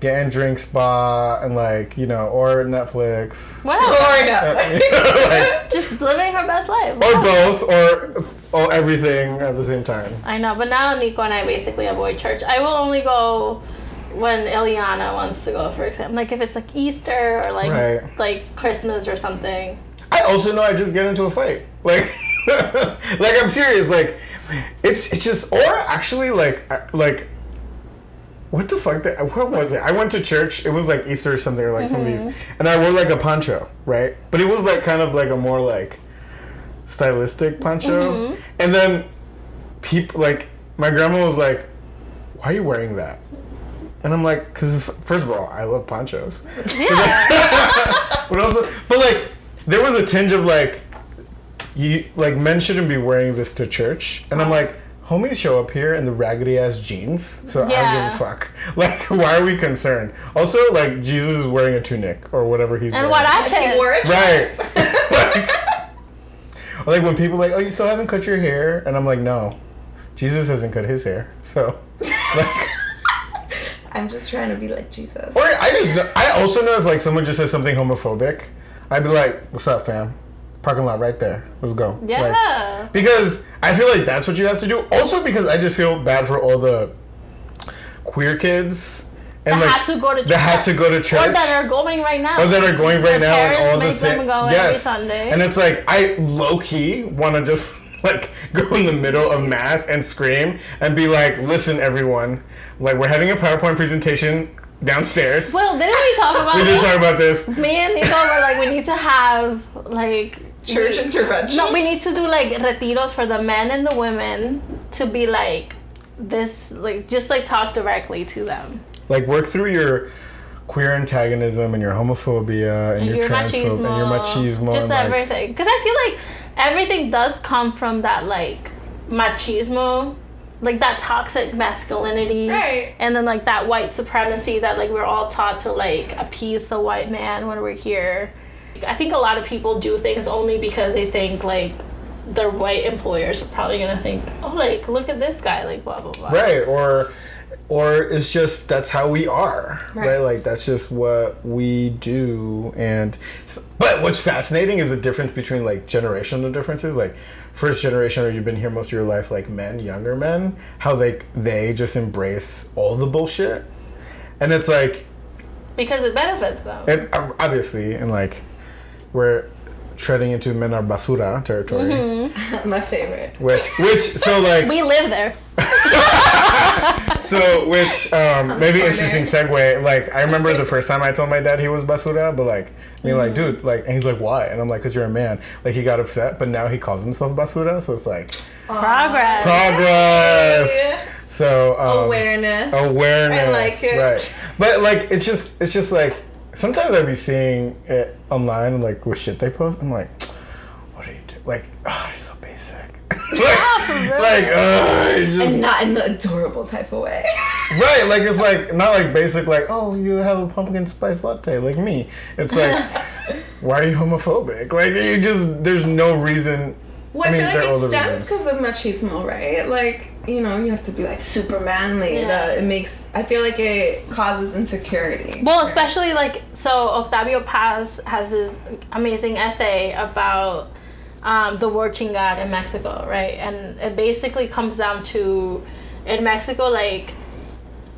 C: getting drink spot, and like you know, or Netflix,
B: whatever.
A: Or no.
C: like,
B: Just living her best life.
C: or both, or or everything at the same time.
B: I know, but now Nico and I basically avoid church. I will only go when Eliana wants to go, for example. Like if it's like Easter or like
C: Right.
B: like Christmas or something.
C: I also know I just get into a fight, like, like I'm serious, like, it's it's just, or actually like like. What the fuck? That, where was it? I went to church. It was like Easter or something, or like some of these, mm-hmm. and I wore like a poncho, right? But it was like kind of like a more like stylistic poncho. Mm-hmm. And then people like my grandma was like, "Why are you wearing that?" And I'm like, "Cause f- first of all, I love ponchos."
B: Yeah.
C: but also, but like, there was a tinge of like, you like men shouldn't be wearing this to church, and I'm like, homies show up here in the raggedy ass jeans, so I don't give a fuck. Like, why are we concerned? Also, like, Jesus is wearing a tunic or whatever he's
B: and
C: wearing.
B: what I
A: He wore
B: chose.
A: a
C: Right. like, or like when people are like, oh, you still haven't cut your hair, and I'm like, no, Jesus hasn't cut his hair, so. Like,
A: I'm just trying to be like Jesus.
C: Or I just know, I also know if like someone just says something homophobic, I'd be like, "What's up, fam? Parking lot right there. Let's go." Like,
B: Yeah.
C: because I feel like that's what you have to do. Also because I just feel bad for all the queer kids and
B: That
C: like
B: had to go to church.
C: that had to go to church.
B: Or that are going right now.
C: or that are going right
B: Their
C: now and
B: parents
C: all the
B: make them
C: things.
B: go every
C: Yes,
B: Sunday.
C: and it's like I low key want to just like go in the middle of mass and scream and be like, "Listen, everyone, like we're having a PowerPoint presentation downstairs.
B: Well, didn't we talk about
C: we did
B: this?
C: talk about this.
B: Me and Nico were like, we need to have like
A: Church
B: we-
A: intervention.
B: No, we need to do like retiros for the men and the women to be like this, like just like talk directly to them.
C: Like work through your queer antagonism and your homophobia and,
B: And
C: your,
B: your
C: transphobe
B: machismo,
C: and your machismo.
B: just
C: and,
B: everything. Because I feel like everything does come from that like machismo, like that toxic masculinity,
A: Right.
B: And then like that white supremacy that like we're all taught to like appease the white man when we're here. I think a lot of people do things only because they think like their white employers are probably gonna think, oh, like look at this guy, like blah blah blah.
C: right or or it's just that's how we are right.
A: Right.
C: like that's just what we do and but what's fascinating is the difference between like generational differences like first generation or you've been here most of your life like men younger men how like they just embrace all the bullshit and it's like
B: Because it benefits them.
C: and uh, obviously and like we're treading into men are basura territory
A: My favorite.
C: which which so like
B: we live there.
C: So, which um, maybe
A: corner.
C: interesting segue. Like, I remember the first time I told my dad he was basura, but like, me like, dude, like, and he's like, why? And I'm like, cause you're a man. Like, he got upset, but now he calls himself basura, so it's like
B: Progress.
C: progress. So um,
A: Awareness.
C: awareness.
A: I like it.
C: Right, but like, it's just, it's just like sometimes I'd be seeing it online, like with shit they post. I'm like, what are you doing? Like, oh, you're so basic. like,
B: for real.
C: like, uh, just
A: and not in the adorable type of way.
C: Right, like it's like not like basic like oh you have a pumpkin spice latte like me. It's like why are you homophobic? Like you just there's no reason.
A: Well, I,
C: mean,
A: feel
C: they're all
A: like it stems because of machismo, right? Like, you know, you have to be like super manly.
B: Yeah.
A: That it makes. I feel like it causes insecurity.
B: Well, especially like so, Octavio Paz has this amazing essay about um, the word chingar in Mexico, right? And it basically comes down to in Mexico, like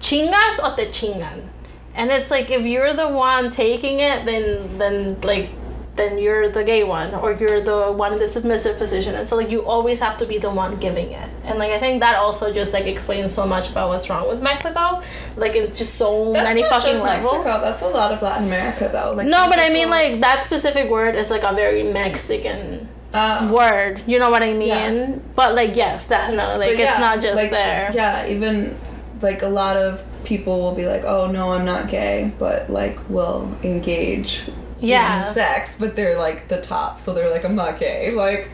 B: chingas o te chingan, and it's like if you're the one taking it, then then like then you're the gay one or you're the one in the submissive position and so like you always have to be the one giving it and like i think that also just like explains so much about what's wrong with mexico like it's just so
A: That's
B: many
A: not
B: fucking
A: just
B: levels
A: Mexico. That's a lot of Latin America, though. Like
B: no, but I mean, like that specific word is like a very Mexican
A: Uh,
B: word. You know what I mean?
A: Yeah.
B: But like, yes, definitely. Like,
A: but
B: it's not just
A: like,
B: there.
A: Yeah, even like a lot of people will be like, "Oh no, I'm not gay," but like will engage
B: Yeah.
A: in sex, but they're like the top, so they're like, "I'm not gay." Like,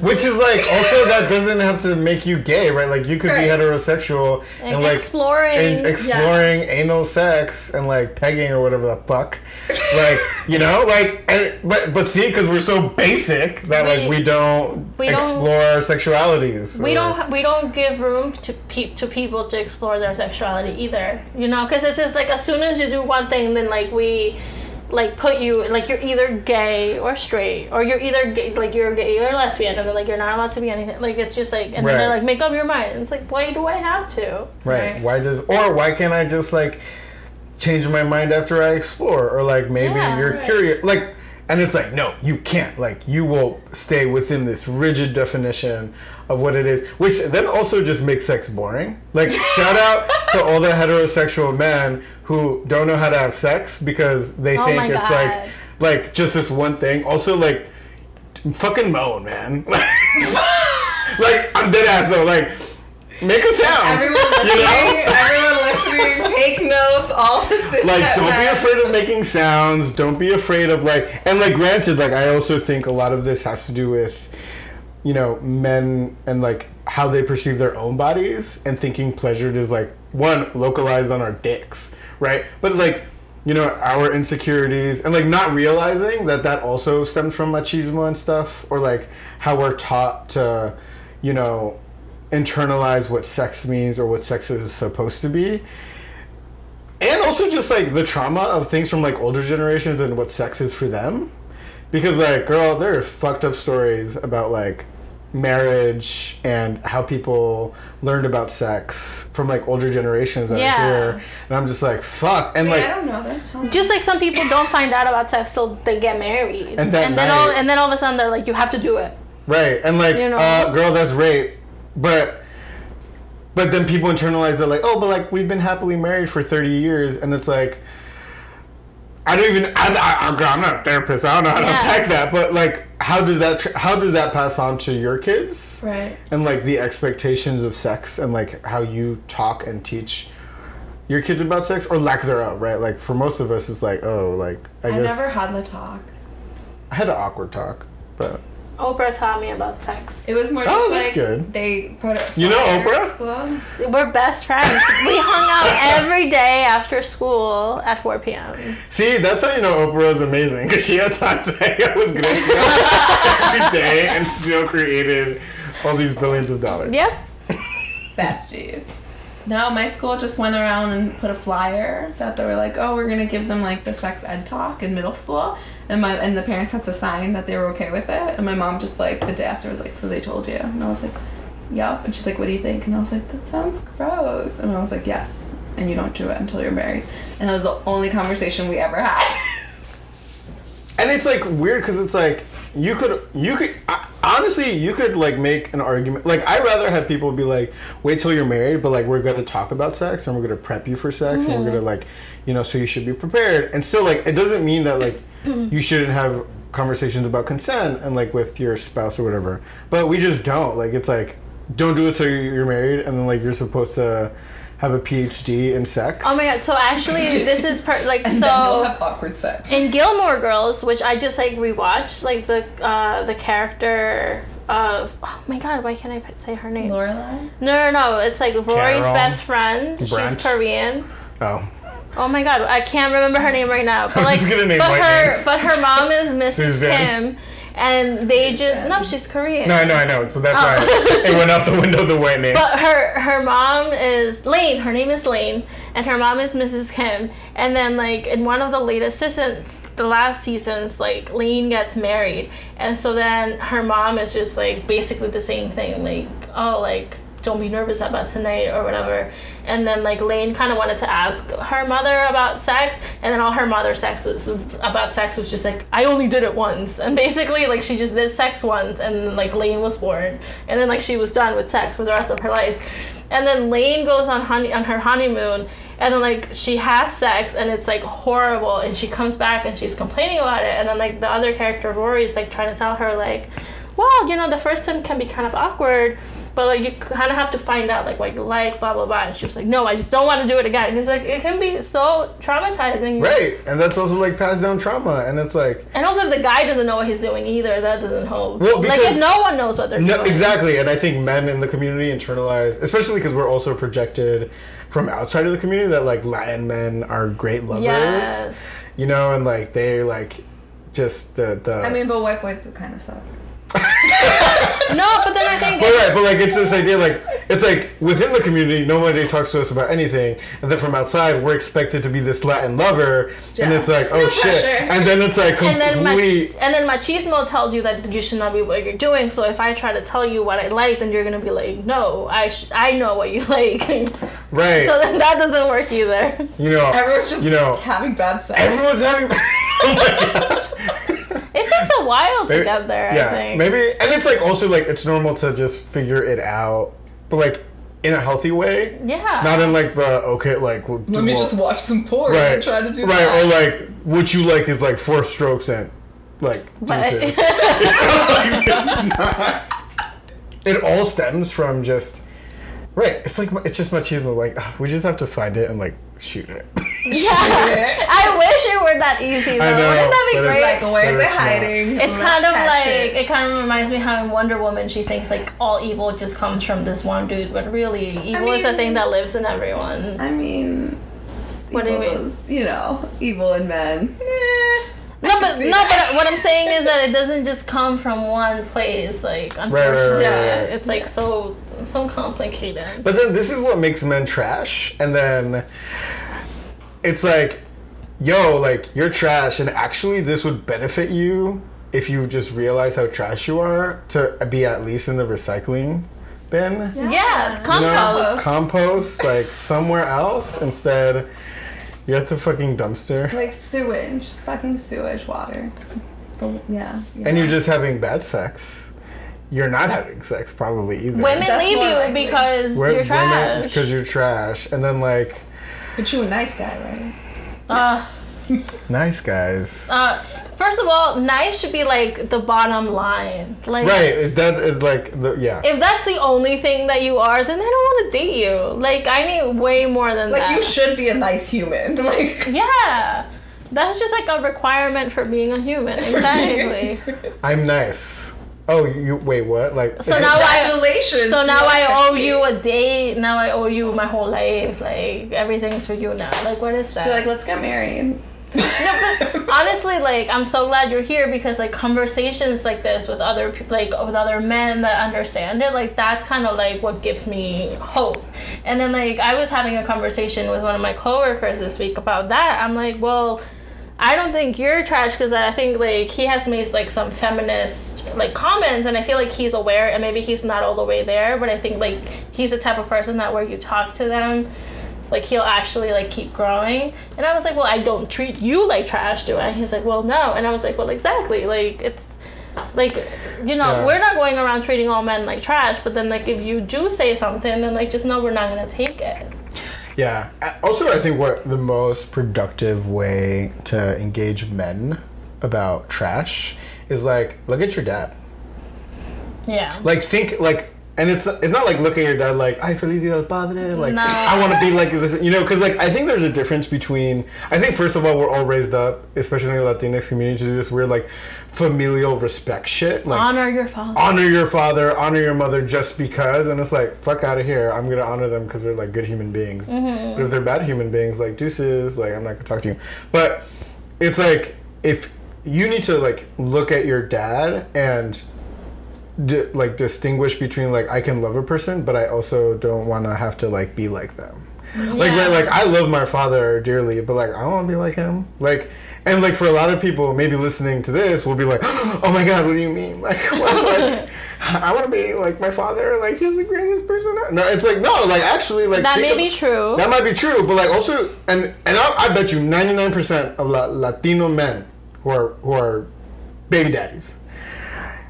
C: Which is like also that doesn't have to make you gay, right? Like you could be heterosexual and,
B: And
C: like
B: exploring.
C: and exploring anal sex and like pegging or whatever the fuck, like you know, like and but but see, because we're so basic that like
B: We-
C: we don't
B: we don't-
C: explore our sexualities.
B: we
C: or-
B: don't we don't give room to pe- to people to explore their sexuality either. You know, because it's just like as soon as you do one thing, then like we like put you like you're either gay or straight or you're either gay, like you're gay or lesbian and then like you're not allowed to be anything like it's just like and then they're like make up your mind it's like why do i have to
C: Right.
A: Right.
C: Why does or why can't I just like change my mind after I explore or like maybe
B: Yeah,
C: you're
A: right.
C: curious like and it's like no, you can't. Like you will stay within this rigid definition of what it is, which then also just makes sex boring. Like shout out to all the heterosexual men who don't know how to have sex because they
B: Oh
C: think it's
B: God.
C: like like just this one thing. Also like fucking moan, man. like I'm dead ass though, like make a sound.
A: everyone
C: you
A: listening,
C: know?
A: everyone listening, take notes. All the sisters
C: like don't be afraid of making sounds don't be afraid of like and like granted like i also think a lot of this has to do with you know men and like how they perceive their own bodies and thinking pleasure is like one localized on our dicks right? But like you know our insecurities and like not realizing that that also stems from machismo and stuff or like how we're taught to you know internalize what sex means or what sex is supposed to be. And also just like the trauma of things from like older generations and what sex is for them. Because like girl there are fucked up stories about like marriage and how people learned about sex from like older generations that
B: Yeah.
C: are here and i'm just like fuck and
A: Wait,
C: like
A: I don't know. That's totally
B: just like some people don't find out about sex till they get married
C: And that
B: then all and then all of a sudden they're like you have to do it
C: Right, and like,
B: You know?
C: uh, girl, that's rape. But, but then people internalize it like, oh, but like we've been happily married for thirty years, and it's like, I don't even. I, I, I'm not a therapist. I don't know how to
B: Yeah.
C: unpack that. But like, how does that? Tr- how does that pass on to your kids?
A: Right.
C: And like the expectations of sex, and like how you talk and teach your kids about sex or lack thereof, right? Like for most of us, it's like, oh, like I,
A: I never had the talk.
C: I had an awkward talk, but
B: Oprah taught me about sex.
A: It was more
C: Oh,
A: just
C: that's
A: like
C: good.
A: they put it.
C: You know Oprah?
A: School.
B: We're best friends. we hung out every day after school at 4 p.m.
C: See, that's how you know Oprah is amazing because she had time to hang out with Grecia every day and still created all these billions of dollars.
B: Yep.
A: besties. No, my school just went around and put a flyer that they were like, "Oh, we're gonna give them like the sex ed talk in middle school," and my and the parents had to sign that they were okay with it. And my mom just like the day after was like, "So they told you?" And I was like, "Yup." And she's like, "What do you think?" And I was like, "That sounds gross." And I was like, "Yes." And you don't do it until you're married. And that was the only conversation we ever had.
C: And it's like weird because it's like you could you could I- honestly you could like make an argument like I'd rather have people be like wait till you're married but like we're gonna talk about sex and we're gonna prep you for sex and we're mm-hmm. gonna like you know so you should be prepared and still like it doesn't mean that like you shouldn't have conversations about consent and like with your spouse or whatever but we just don't like it's like don't do it till you're married and then like you're supposed to have a PhD in sex
B: Oh my god. So actually, this is part like
A: And then we'll
B: so.
A: have awkward sex.
B: in Gilmore Girls, which I just like rewatched, like the uh, the character of oh my god, why can't I say her name?
A: Lorelai.
B: No, no, no. It's like Rory's
C: Carol.
B: best friend.
C: Brent.
B: She's Korean.
C: oh
B: Oh my god, I can't remember her name right now. But
C: was
B: like,
C: just gonna name
B: but
C: white
B: her,
C: names.
B: but her mom is Mrs.
C: Suzanne.
B: Kim, and they just no, she's Korean.
C: no I know I know so that's
B: Oh.
C: why it went out the window the white names
B: But her her mom is Lane. Her name is Lane, and her mom is Mrs. Kim. And then like in one of the latest seasons, the last seasons, like Lane gets married, and so then her mom is just like basically the same thing. Like oh like don't be nervous about tonight or whatever. And then like Lane kind of wanted to ask her mother about sex, and then all her mother sex was, was about sex was just like I only did it once, and basically like she just did sex once, and like Lane was born, and then like she was done with sex for the rest of her life. And then Lane goes on honey on her honeymoon, and then like she has sex, and it's like horrible, and she comes back and she's complaining about it, and then like the other character Rory is like trying to tell her like, well, you know, the first time can be kind of awkward. But like you kind of have to find out like what you like, blah blah blah. And she was like, "No, I just don't want to do it again." Because like it can be so traumatizing.
C: Right, and that's also like passed down trauma, and it's like
B: And also, if the guy doesn't know what he's doing either, that doesn't help.
C: Well,
B: like
C: because-
B: if no one knows what they're
C: no,
B: doing.
C: exactly. And I think men in the community internalize, especially because we're also projected from outside of the community that like Latin men are great lovers,
B: Yes.
C: you know, and like they're like just the the.
A: I mean, but white boys do kind of suck.
B: No, but then I think
C: But right, but like it's this idea, like it's like within the community, nobody talks to us about anything, and then from outside, we're expected to be this Latin lover, and it's like,
A: No
C: oh shit,
A: pressure.
C: and then it's like
B: and then mach-
C: complete.
B: and then machismo tells you that you should not be what you're doing. So if I try to tell you what I like, then you're gonna be like, no, I sh- I know what you like.
C: Right.
B: So then that doesn't work either.
C: you know,
A: Everyone's just
C: you know,
A: having bad sex.
C: everyone's having. oh my god.
B: It a while to
C: Maybe-
B: get there. I
C: yeah,
B: think.
C: maybe, and it's like also like it's normal to just figure it out, but like in a healthy way,
B: Yeah.
C: not in like the okay, like well,
A: Let me
C: well,
A: just watch some porn
C: right,
A: and try to do
C: right,
A: that.
C: or like what you like is like four strokes and like
B: But-
C: deuces. It's not- it all stems from just right. It's like it's just machismo. Like ah, we just have to find it and like shoot it.
B: yeah. I wish it were that easy though.
C: I know,
B: Wouldn't that be great?
C: it's-
A: like, where is it
C: it's not.
A: hiding?
B: It's
A: Let's
B: kind of like
A: it.
B: it. kind of reminds me how in Wonder Woman she thinks like all evil just comes from this one dude, but really evil is a thing that lives in everyone.
A: I mean,
B: What do you mean?
A: is, You know, evil in men. Eh.
B: No, but no,
A: that.
B: but what I'm saying is that it doesn't just come from one place. Like
C: right,
B: unfortunately,
A: right,
C: right.
B: it's like so so complicated.
C: But then this is what makes men trash, and then it's like, yo, like you're trash, and actually this would benefit you if you just realize how trash you are to be at least in the recycling bin.
B: yeah,
C: You
B: compost.
C: know, compost like somewhere else instead. You're at the fucking dumpster,
A: Like sewage, fucking sewage water. Yeah.
C: and you're just having bad sex. you're not having sex probably either.
B: Women
A: That's
B: leave you
A: likely.
B: because you're trash.
C: because you're trash, and then like
A: But you a nice guy, right?
B: Uh,
C: nice guys.
B: uh, first of all, nice should be like the bottom line. Like,
C: right, that is like the yeah.
B: if that's the only thing that you are, then I don't want to date you. Like, I need way more than that.
A: Like
B: that.
A: you should be a nice human. Like
B: Yeah. That's just like a requirement for being a human. Exactly.
C: I'm nice. Oh, you wait, what? Like
B: So
C: it's-
B: now I
A: congratulations.
B: so now I owe
A: family.
B: you a date. Now I owe you my whole life. Like everything's for you now. Like what is that?
A: So like, let's get married.
B: No, but honestly, like I'm so glad you're here because like conversations like this with other people, like with other men that understand it, like that's kind of like what gives me hope. And then like I was having a conversation with one of my coworkers this week about that. I'm like, well. I don't think you're trash because I think like he has made like some feminist like comments and I feel like he's aware and maybe he's not all the way there but I think like he's the type of person that where you talk to them like he'll actually like keep growing and i was like well i don't treat you like trash do i And he's like well no and i was like well exactly like it's like you know
C: Yeah.
B: we're not going around treating all men like trash but then like if you do say something then like just know we're not gonna take it
C: Yeah. Also, I think what the most productive way to engage men about trash is like look at your dad.
B: yeah
C: Like think like. And it's it's not like looking at your dad like ay feliz dia del padre like
B: No.
C: I want to be like this you know because like I think there's a difference between I think first of all we're all raised up especially in the Latinx community to do this weird like familial respect shit like
B: honor your father
C: honor your father, honor your mother just because, and it's like fuck out of here. I'm gonna honor them because they're like good human beings.
B: Mm-hmm.
C: But if they're bad human beings, like deuces, like I'm not gonna talk to you. But it's like if you need to like look at your dad and di- like distinguish between like I can love a person, but I also don't want to have to like be like them. Like right, like I love my father dearly, but like I don't want to be like him. Like and like for a lot of people, maybe listening to this will be like, "Oh my god, what do you mean? Like, what, like I want to be like my father. Like he's the greatest person." ever." No, it's like no, like actually, like
B: that may
C: of-
B: be true
C: That might be true, but like also, and and I, I bet you ninety nine percent of La- Latino men who are who are baby daddies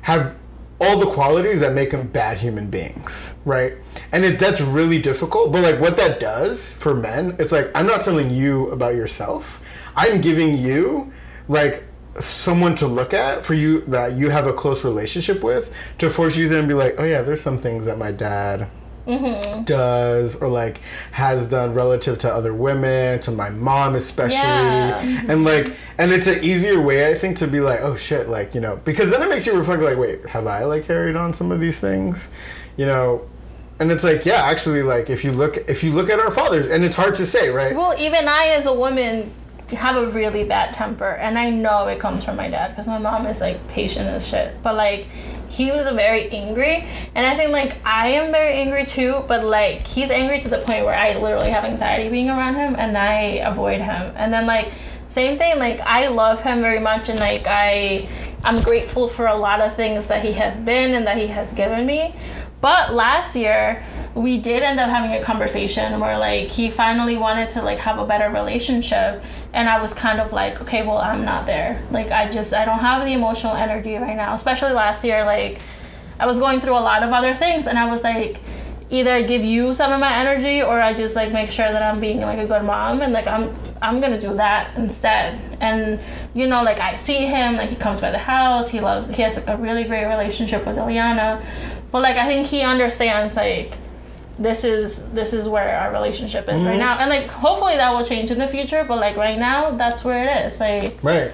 C: have all the qualities that make them bad human beings, right? And it, that's really difficult. But like what that does for men, it's like I'm not telling you about yourself. I'm giving you like someone to look at for you that you have a close relationship with to force you to then be like, oh yeah, there's some things that my dad Mm-hmm. does or like has done relative to other women to my mom especially.
B: Yeah.
C: and like and it's an easier way i think to be like oh shit like you know because then it makes you reflect like wait have i like carried on some of these things? You know? And it's like yeah actually like if you look if you look at our fathers and it's hard to say right?
B: Well, even I, as a woman, have a really bad temper, and I know it comes from my dad because my mom is like patient as shit. But like, he was very angry, and I think like I am very angry too. But like, he's angry to the point where I literally have anxiety being around him, and I avoid him. And then like, same thing. Like, I love him very much, and like I, I'm grateful for a lot of things that he has been and that he has given me. But last year, we did end up having a conversation where like he finally wanted to like have a better relationship and I was kind of like, okay, well, I'm not there. Like I just I don't have the emotional energy right now. Especially last year like I was going through a lot of other things and I was like either I give you some of my energy or I just like make sure that I'm being like a good mom and like I'm I'm gonna do that instead. And you know, like I see him, like he comes by the house, he loves he has like a really great relationship with Ileana. But like I think he understands like this is this is where our relationship is right mm-hmm. now. And like hopefully that will change in the future, but like right now that's where it is. Like
C: right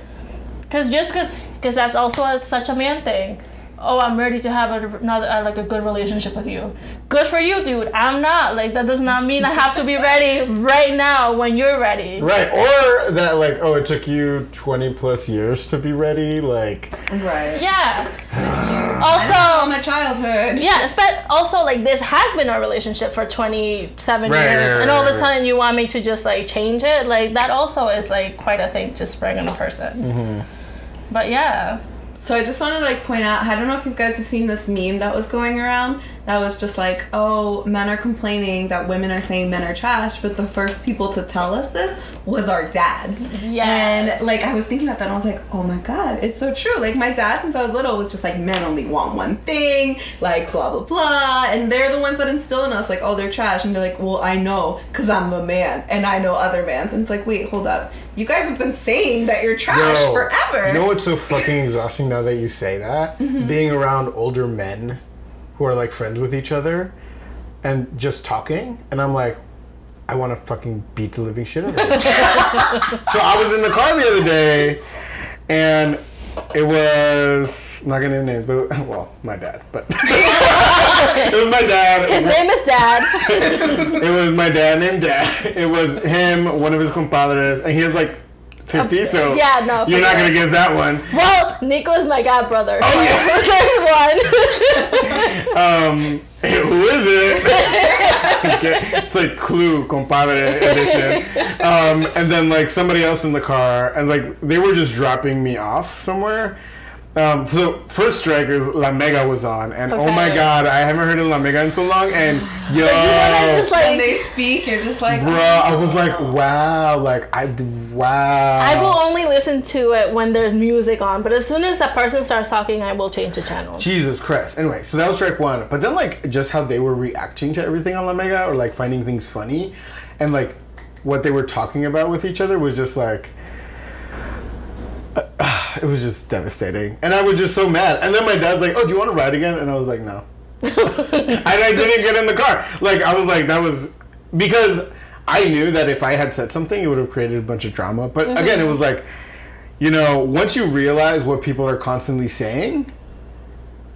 B: Cause just cause, cause that's also a, such a man thing. Oh, I'm ready to have a, another uh, like a good relationship with you. Good for you, dude. I'm not. Like that does not mean I have to be ready right now when you're ready.
C: right or that like oh it took you 20 plus years to be ready like
A: Right.
B: Yeah. Also,
A: my childhood.
B: yeah. But also, like this has been our relationship for 27
C: Right,
B: years,
C: right,
B: and all of a sudden you want me to just like change it. Like that also is like quite a thing to spring on a person.
C: Mm-hmm.
B: But yeah.
A: So I just wanted to like point out. I don't know if you guys have seen this meme that was going around that was just like, oh, men are complaining that women are saying men are trash, but the first people to tell us this was our dads.
B: Yes.
A: And like I was thinking about that, and I was like, oh my god, it's so true. Like my dad, since I was little, was just like men only want one thing, like blah blah blah, and they're the ones that instill in us like, oh, they're trash, and they're like, well, I know, cause I'm a man, and I know other mans, and it's like, wait, hold up, you guys have been saying that you're trash
C: Yo,
A: forever.
C: You know what's so fucking exhausting now that you say that?
A: Mm-hmm.
C: Being around older men who are like friends with each other and just talking, and I'm like, I want to fucking beat the living shit out of them. so I was in the car the other day, and it was I'm not gonna name names, but well, my dad, but it was my dad.
B: His name is Dad.
C: It was my dad named Dad. It was him, one of his compadres, and he was like 50, so
B: yeah, no,
C: you're not
B: sure.
C: gonna guess that one.
B: Well, Nico is my god brother.
C: Oh, yeah,
B: There's one.
C: Um, who is it? Okay, It's like Clue, compadre edition. Um, and then like somebody else in the car, and like they were just dropping me off somewhere. Um, so first strikers, La Mega was on, and oh my god, I haven't heard of La Mega in so long, and yo,
B: wanna just, like-
A: when they speak, you're just like,
C: bro, I was like, wow, like I, wow.
B: I will only listen to it when there's music on, but as soon as that person starts talking, I will change the channel.
C: Jesus Christ. Anyway, so that was strike one. But then, like, just how they were reacting to everything on La Mega or, like, finding things funny and, like, what they were talking about with each other was just, like, it was just devastating. And I was just so mad. And then my dad's like, oh, do you want to ride again? And I was like, no. and I didn't get in the car. Like, I was like, that was because I knew that if I had said something, it would have created a bunch of drama. But mm-hmm. again, it was like, you know, once you realize what people are constantly saying,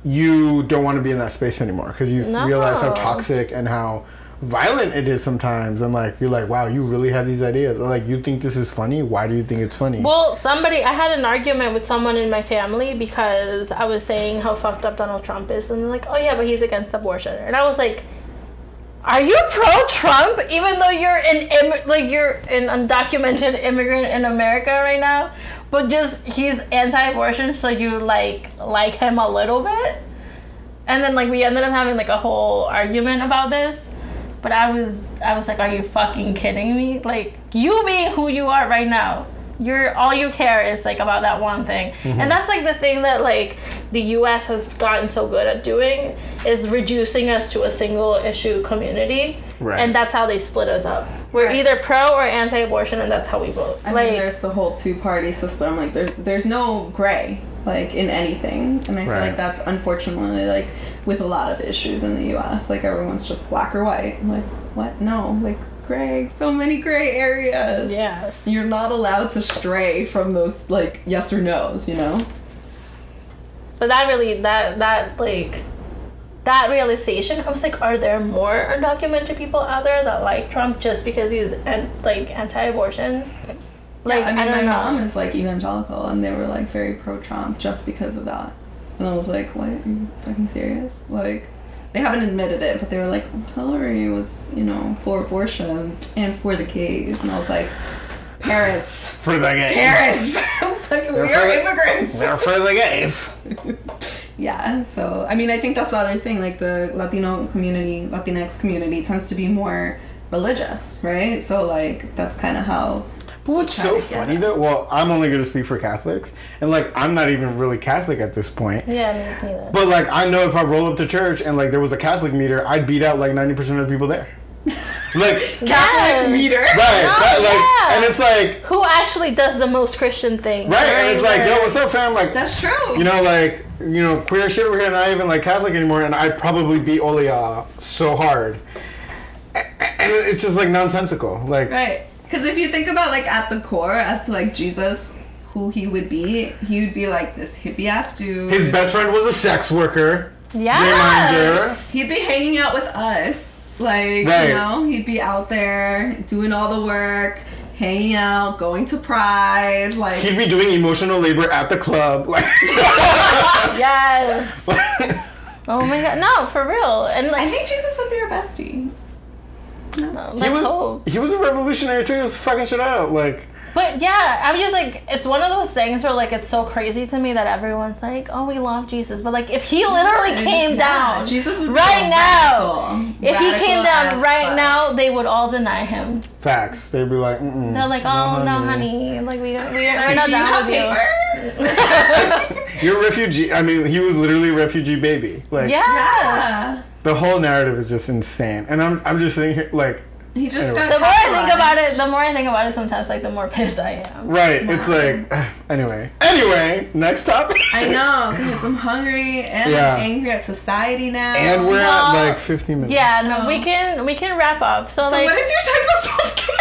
C: you don't want to be in that space anymore because you
B: No.
C: realize how toxic and how violent it is sometimes. And like, you're like, wow, you really have these ideas. Or like, you think this is funny? Why do you think it's funny?
B: Well, somebody, I had an argument with someone in my family because I was saying how fucked up Donald Trump is, and they're like, oh yeah, but he's against abortion. And I was like, are you pro Trump even though you're an Im- like you're an undocumented immigrant in America right now? But just he's anti-abortion, so you like like him a little bit. And then like we ended up having like a whole argument about this. But I was I was like, are you fucking kidding me? Like you being who you are right now. You're all you care is like about that one thing. And mm-hmm. that's like the thing that like the US has gotten so good at doing is reducing us to a single issue community.
C: Right.
B: And that's how they split us up. We're
A: Right.
B: either pro or anti-abortion and that's how we vote.
A: I
B: like
A: mean, there's the whole two-party system. Like, there's there's no gray like in anything, and I feel like that's unfortunately like with a lot of issues in the U.S. Like everyone's just black or white. I'm like, what? No, like gray. So many gray areas.
B: yes.
A: You're not allowed to stray from those like yes or nos. You know.
B: But that really that that like that realization, I was like, are there more undocumented people out there that like Trump just because he's an, like anti-abortion? Like
A: yeah, I mean,
B: I,
A: my
B: know.
A: mom is like evangelical, and they were like very pro-Trump just because of that. And I was like, what? Are you fucking serious? Like, they haven't admitted it, but they were like, Hillary was, you know, for abortions and for the gays. And I was like, parents,
C: for the gays.
A: parents. I was like, we
C: They're
A: are
C: the-
A: immigrants.
C: They're for the gays.
A: Yeah, so I mean, I think that's the other thing. Like the Latino community, Latinx community tends to be more religious, right? So like that's kind of how.
C: But what's so funny
A: us.
C: though? Well, I'm only going to speak for Catholics, and like I'm not even really Catholic at this point.
B: yeah, me neither.
C: But like I know if I roll up to church and like there was a Catholic meter, I'd beat out like 90% of the people there. like
B: Yes.
A: Catholic meter.
C: right, that, like,
B: yeah.
C: and it's like
B: Who actually does the most Christian thing,
C: right, and it's like, yo, what's up, fam? Like,
A: That's true.
C: you know, like you know, queer shit over here, not even like Catholic anymore, and I'd probably beat Olia uh, so hard, A- a- and it's just like nonsensical. Like,
A: Right. Because if you think about like at the core as to like Jesus, who he would be, he would be like this hippie ass dude.
C: his best friend was a sex worker. Yeah.
A: He'd be hanging out with us. Like,
C: Right.
A: you know, he'd be out there doing all the work, hanging out, going to Pride. Like,
C: He'd be doing emotional labor at the club. Like,
B: Yes. Oh my god. No, for real. And like I
A: think Jesus would be your bestie.
B: No,
C: he was
B: hope.
C: he was a revolutionary too. He was fucking shit out. Like,
B: But yeah, I'm just like, it's one of those things where like it's so crazy to me that everyone's like, oh, we love Jesus, but like if he literally came
A: Yeah,
B: down,
A: Jesus would
B: right now,
A: radical-
B: if he came down right now, they would all deny him.
C: Facts. They'd be like, Mm-mm,
B: They're like, oh no, honey, like we don't, we don't, we're not down with you.
C: You're a refugee. I mean, he was literally a refugee baby. Like,
B: Yeah.
A: Yeah.
C: The whole narrative is just insane. And I'm, I'm just sitting here, like,
A: He just
C: Anyway.
A: got
B: The more I think about it, the more I think about it, sometimes like the more pissed I am.
C: right. It's like, anyway. Anyway, next topic.
A: I know, because I'm hungry and
C: Yeah.
A: I'm angry at society now.
C: And we're
B: Well,
C: at like 15 minutes.
B: Yeah, no,
A: Oh.
B: we can we can wrap up. So,
A: so
B: like
A: what is your type of self care?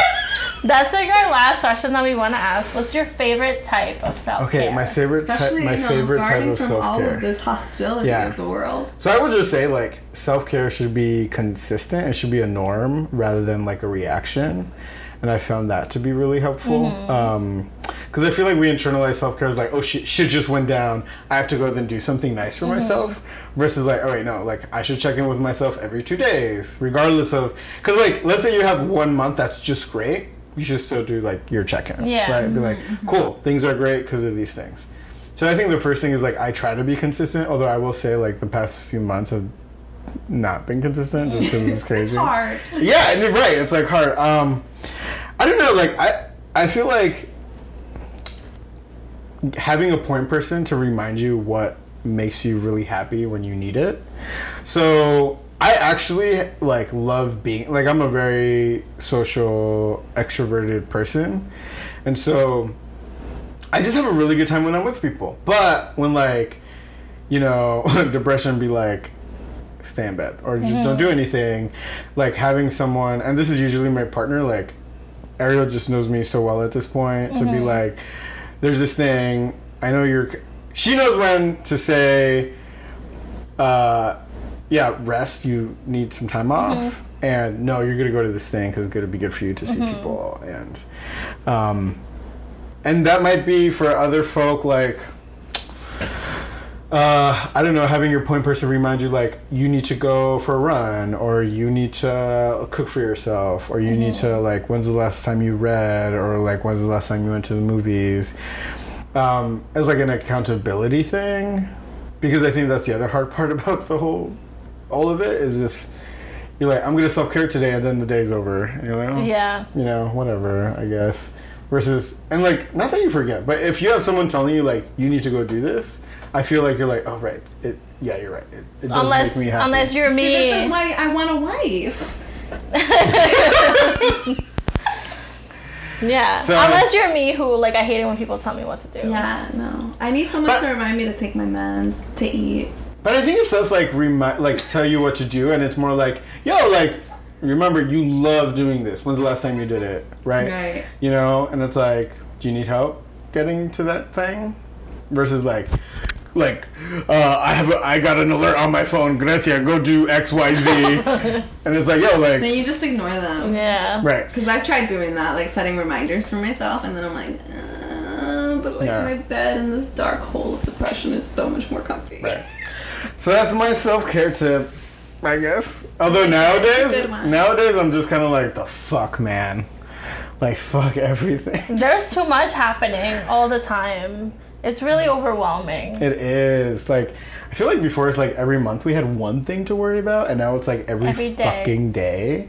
B: That's like our last question that we want to ask. What's your favorite type of self care?
C: Okay, my favorite type, my
A: you know,
C: favorite type of
A: from
C: self
A: all
C: care.
A: of this hostility
C: Yeah.
A: of the world.
C: So I would just say like self care should be consistent. It should be a norm rather than like a reaction. And I found that to be really helpful. Um 'cause because I feel like we internalize self care as like, oh shit, shit just went down. I have to go then do something nice for myself. Versus like, oh wait, no, like I should check in with myself every two days, regardless of. Because like, let's say you have one month that's just great, you should still do like your check in.
B: Yeah.
C: Right. Be like, cool, things are great because of these things. So I think the first thing is like I try to be consistent. Although I will say like the past few months have not been consistent just because it's crazy.
A: It's hard.
C: Yeah, and you're right. It's like hard. Um, I don't know. Like I, I feel like having a point person to remind you what makes you really happy when you need it. So I actually like love being like I'm a very social extroverted person, and so I just have a really good time when I'm with people. But when like you know depression be like stay in bed or just don't do anything. Like having someone and this is usually my partner like ariel just knows me so well at this point to be like there's this thing i know you're she knows when to say uh yeah rest you need some time off. And no you're gonna go to this thing because it's gonna be good for you to see people. And um and that might be for other folk like uh, I don't know, having your point person remind you like you need to go for a run or you need to cook for yourself or you need to like when's the last time you read or like when's the last time you went to the movies? Um, as like an accountability thing because I think that's the other hard part about the whole all of it is just you're like I'm gonna self care today and then the day's over and you're like oh,
B: Yeah.
C: you know whatever I guess versus and like not that you forget but if you have someone telling you like you need to go do this I feel like you're like oh right it yeah you're right it, it does
B: Unless
C: make me happy
B: unless you're
A: See, this
B: me.
A: is why I want a wife.
B: yeah.
C: So-
B: unless you're me who like I hate it when people tell me what to do.
A: Yeah, no. I need someone
C: But-
A: to remind me to take my meds, to eat.
C: But I think it says like remind like tell you what to do and it's more like yo like remember you love doing this when's the last time you did it right
A: Right.
C: you know and it's like do you need help getting to that thing versus like like uh, I have a, I got an alert on my phone Grecia go do X Y Z and it's like yo like
A: Then you just ignore them.
B: Yeah.
C: right
A: Because I've tried doing that, like setting reminders for myself, and then I'm like, uh, but like
C: Yeah.
A: my bed in this dark hole of depression is so much more comfy.
C: Right. So that's my self care tip, I guess. Although nowadays, nowadays I'm just kind of like the fuck, man. Like fuck everything.
B: There's too much happening all the time. It's really overwhelming.
C: It is like I feel like before it's like every month we had one thing to worry about, and now it's like every,
B: Every day.
C: fucking day,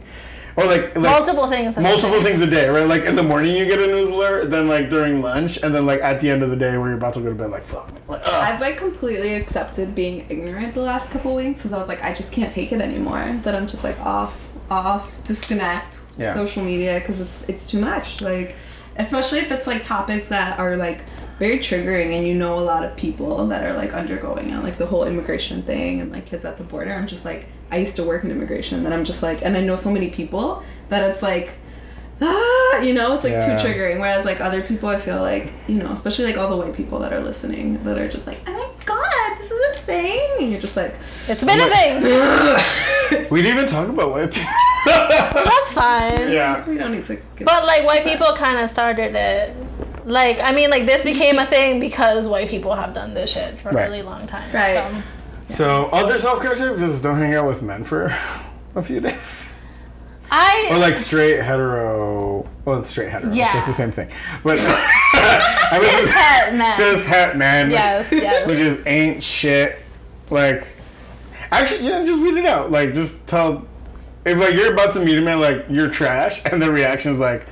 C: or like, like
B: Multiple things. a
C: multiple
B: day.
C: things a day, right? Like in the morning you get a news alert, then like during lunch, and then like at the end of the day where you're about to go to bed, like fuck. Like.
A: I've like completely accepted being ignorant the last couple weeks because I was like, I just can't take it anymore. That I'm just like off, off, disconnect,
C: Yeah.
A: social media because it's it's too much. Like, especially if it's like topics that are like very triggering and you know a lot of people that are like undergoing it, like the whole immigration thing and like kids at the border. I'm just like, I used to work in immigration, and I'm just like, and I know so many people that it's like. Ah, you know, it's like
C: Yeah.
A: too triggering. Whereas like other people, I feel like you know, especially like all the white people that are listening, that are just like, oh my god, this is a thing, and you're just like,
B: It's been a thing.
C: we didn't even talk about white people.
B: That's fine.
C: yeah.
A: we don't need to. Get
B: But like white people kind of started it. Like I mean, like this became a thing because white people have done this shit for
C: Right.
B: a really long time.
A: Right.
B: So,
C: So other self care tip: just don't hang out with men for a few days.
B: I
C: Or like straight hetero. Well, it's straight hetero.
B: Yeah.
C: It's the same thing. But I mean,
B: cis het man.
C: cis het man.
B: Yes, yes.
C: Which is ain't shit. Like, actually, yeah, just read it out. Like, just tell. If like you're about to meet a man, like you're trash, and the reaction is like,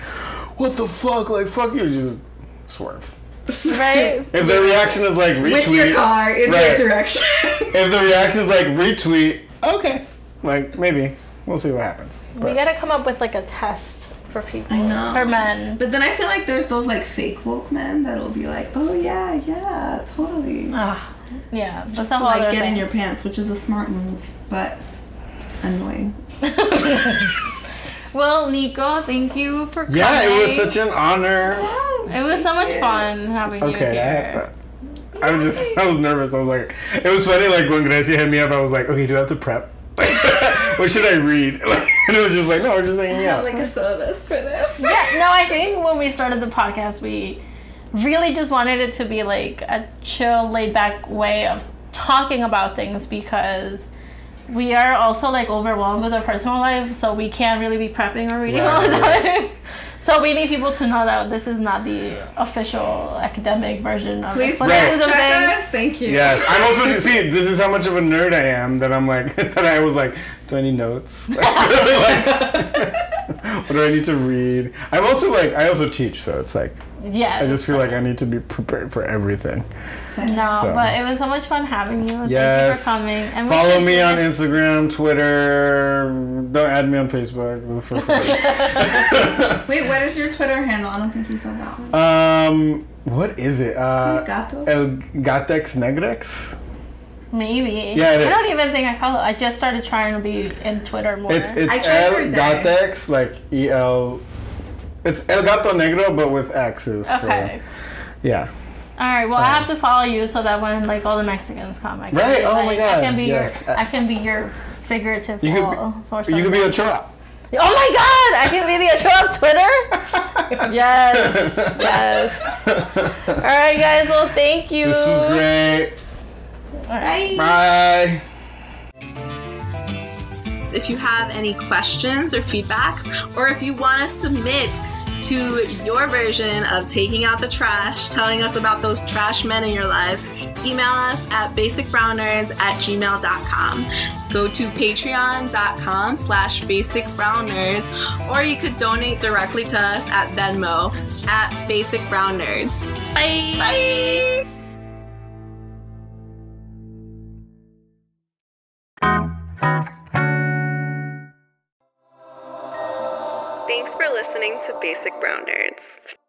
C: "What the fuck?" Like, fuck you. Just swerve.
B: right.
C: If the reaction is like retweet,
A: With your car in
C: Right.
A: their direction.
C: if the reaction is like retweet, okay, like maybe we'll see what happens.
B: We gotta come up with like a test for people.
A: I know.
B: For men.
A: But then I feel like there's those like fake woke men that'll be like, oh yeah, yeah, totally.
B: Ah, yeah. That's
A: to like
B: other
A: get in your pants, which is a smart move, but annoying.
B: well, Nico, thank you for coming.
C: yeah, it was such an honor.
B: It was so much fun having you
C: Okay, I
B: here.
C: had fun. I was just, I was nervous. I was like, it was funny. Like when Grecia hit me up, I was like, okay, do I have to prep? what should I read? and it was just like, no, we're just hanging out.
A: like a syllabus for this.
B: Yeah, no, I think when we started the podcast, we really just wanted it to be like a chill, laid back way of talking about things because we are also like overwhelmed with our personal life, so we can't really be prepping or reading all the
C: Right.
B: time. So we need people to know that this is not the official academic version of
A: Please
B: explanations
A: fact
B: of
A: check
B: things.
A: us. Thank you.
C: Yes, I'm also see. This is how much of a nerd I am that I'm like that. I was like, do I need notes? Like, what do I need to read? I'm also like, I also teach, so it's like
B: Yeah.
C: I just feel like I need to be prepared for everything.
B: No,
C: So-
B: but it was so much fun having you. Thank
C: Yes.
B: you for coming. And
C: Follow me on
B: this-
C: Instagram, Twitter. Don't add me on Facebook. This for.
A: Wait, what is your Twitter handle? I don't think you said that one.
C: um, what is it? Uh,
A: Gato?
C: El Gatex Negrex.
B: Maybe.
C: Yeah, it
B: I don't even think I follow. I just started trying to be in Twitter more.
C: It's it's El
A: for.
C: Gatex, like E L. It's El Gato Negro, but with X's. for-
B: okay.
C: yeah.
B: All right. Well, I have um, to follow you so that when like all the Mexicans come, I can
C: Right,
B: Be,
C: oh
B: like,
C: my
B: I
C: God,
B: can be
C: yes.
B: your. I can be your figurative
C: You could
B: wall
C: You could be a
B: something.
C: chop.
B: Oh my God! I can be the intro of Twitter. yes. Yes. All right, guys. Well, thank you.
C: This was great.
B: All right.
C: Bye.
E: If you have any questions or feedbacks, or if you want to submit to your version of taking out the trash, telling us about those trash men in your lives, email us at basicbrownnerds at gmail.com. Go to patreon.com slash basicbrownnerds, or you could donate directly to us at Venmo at basicbrownnerds. Bye! Bye!
D: Listening to Basic Brown Nerds.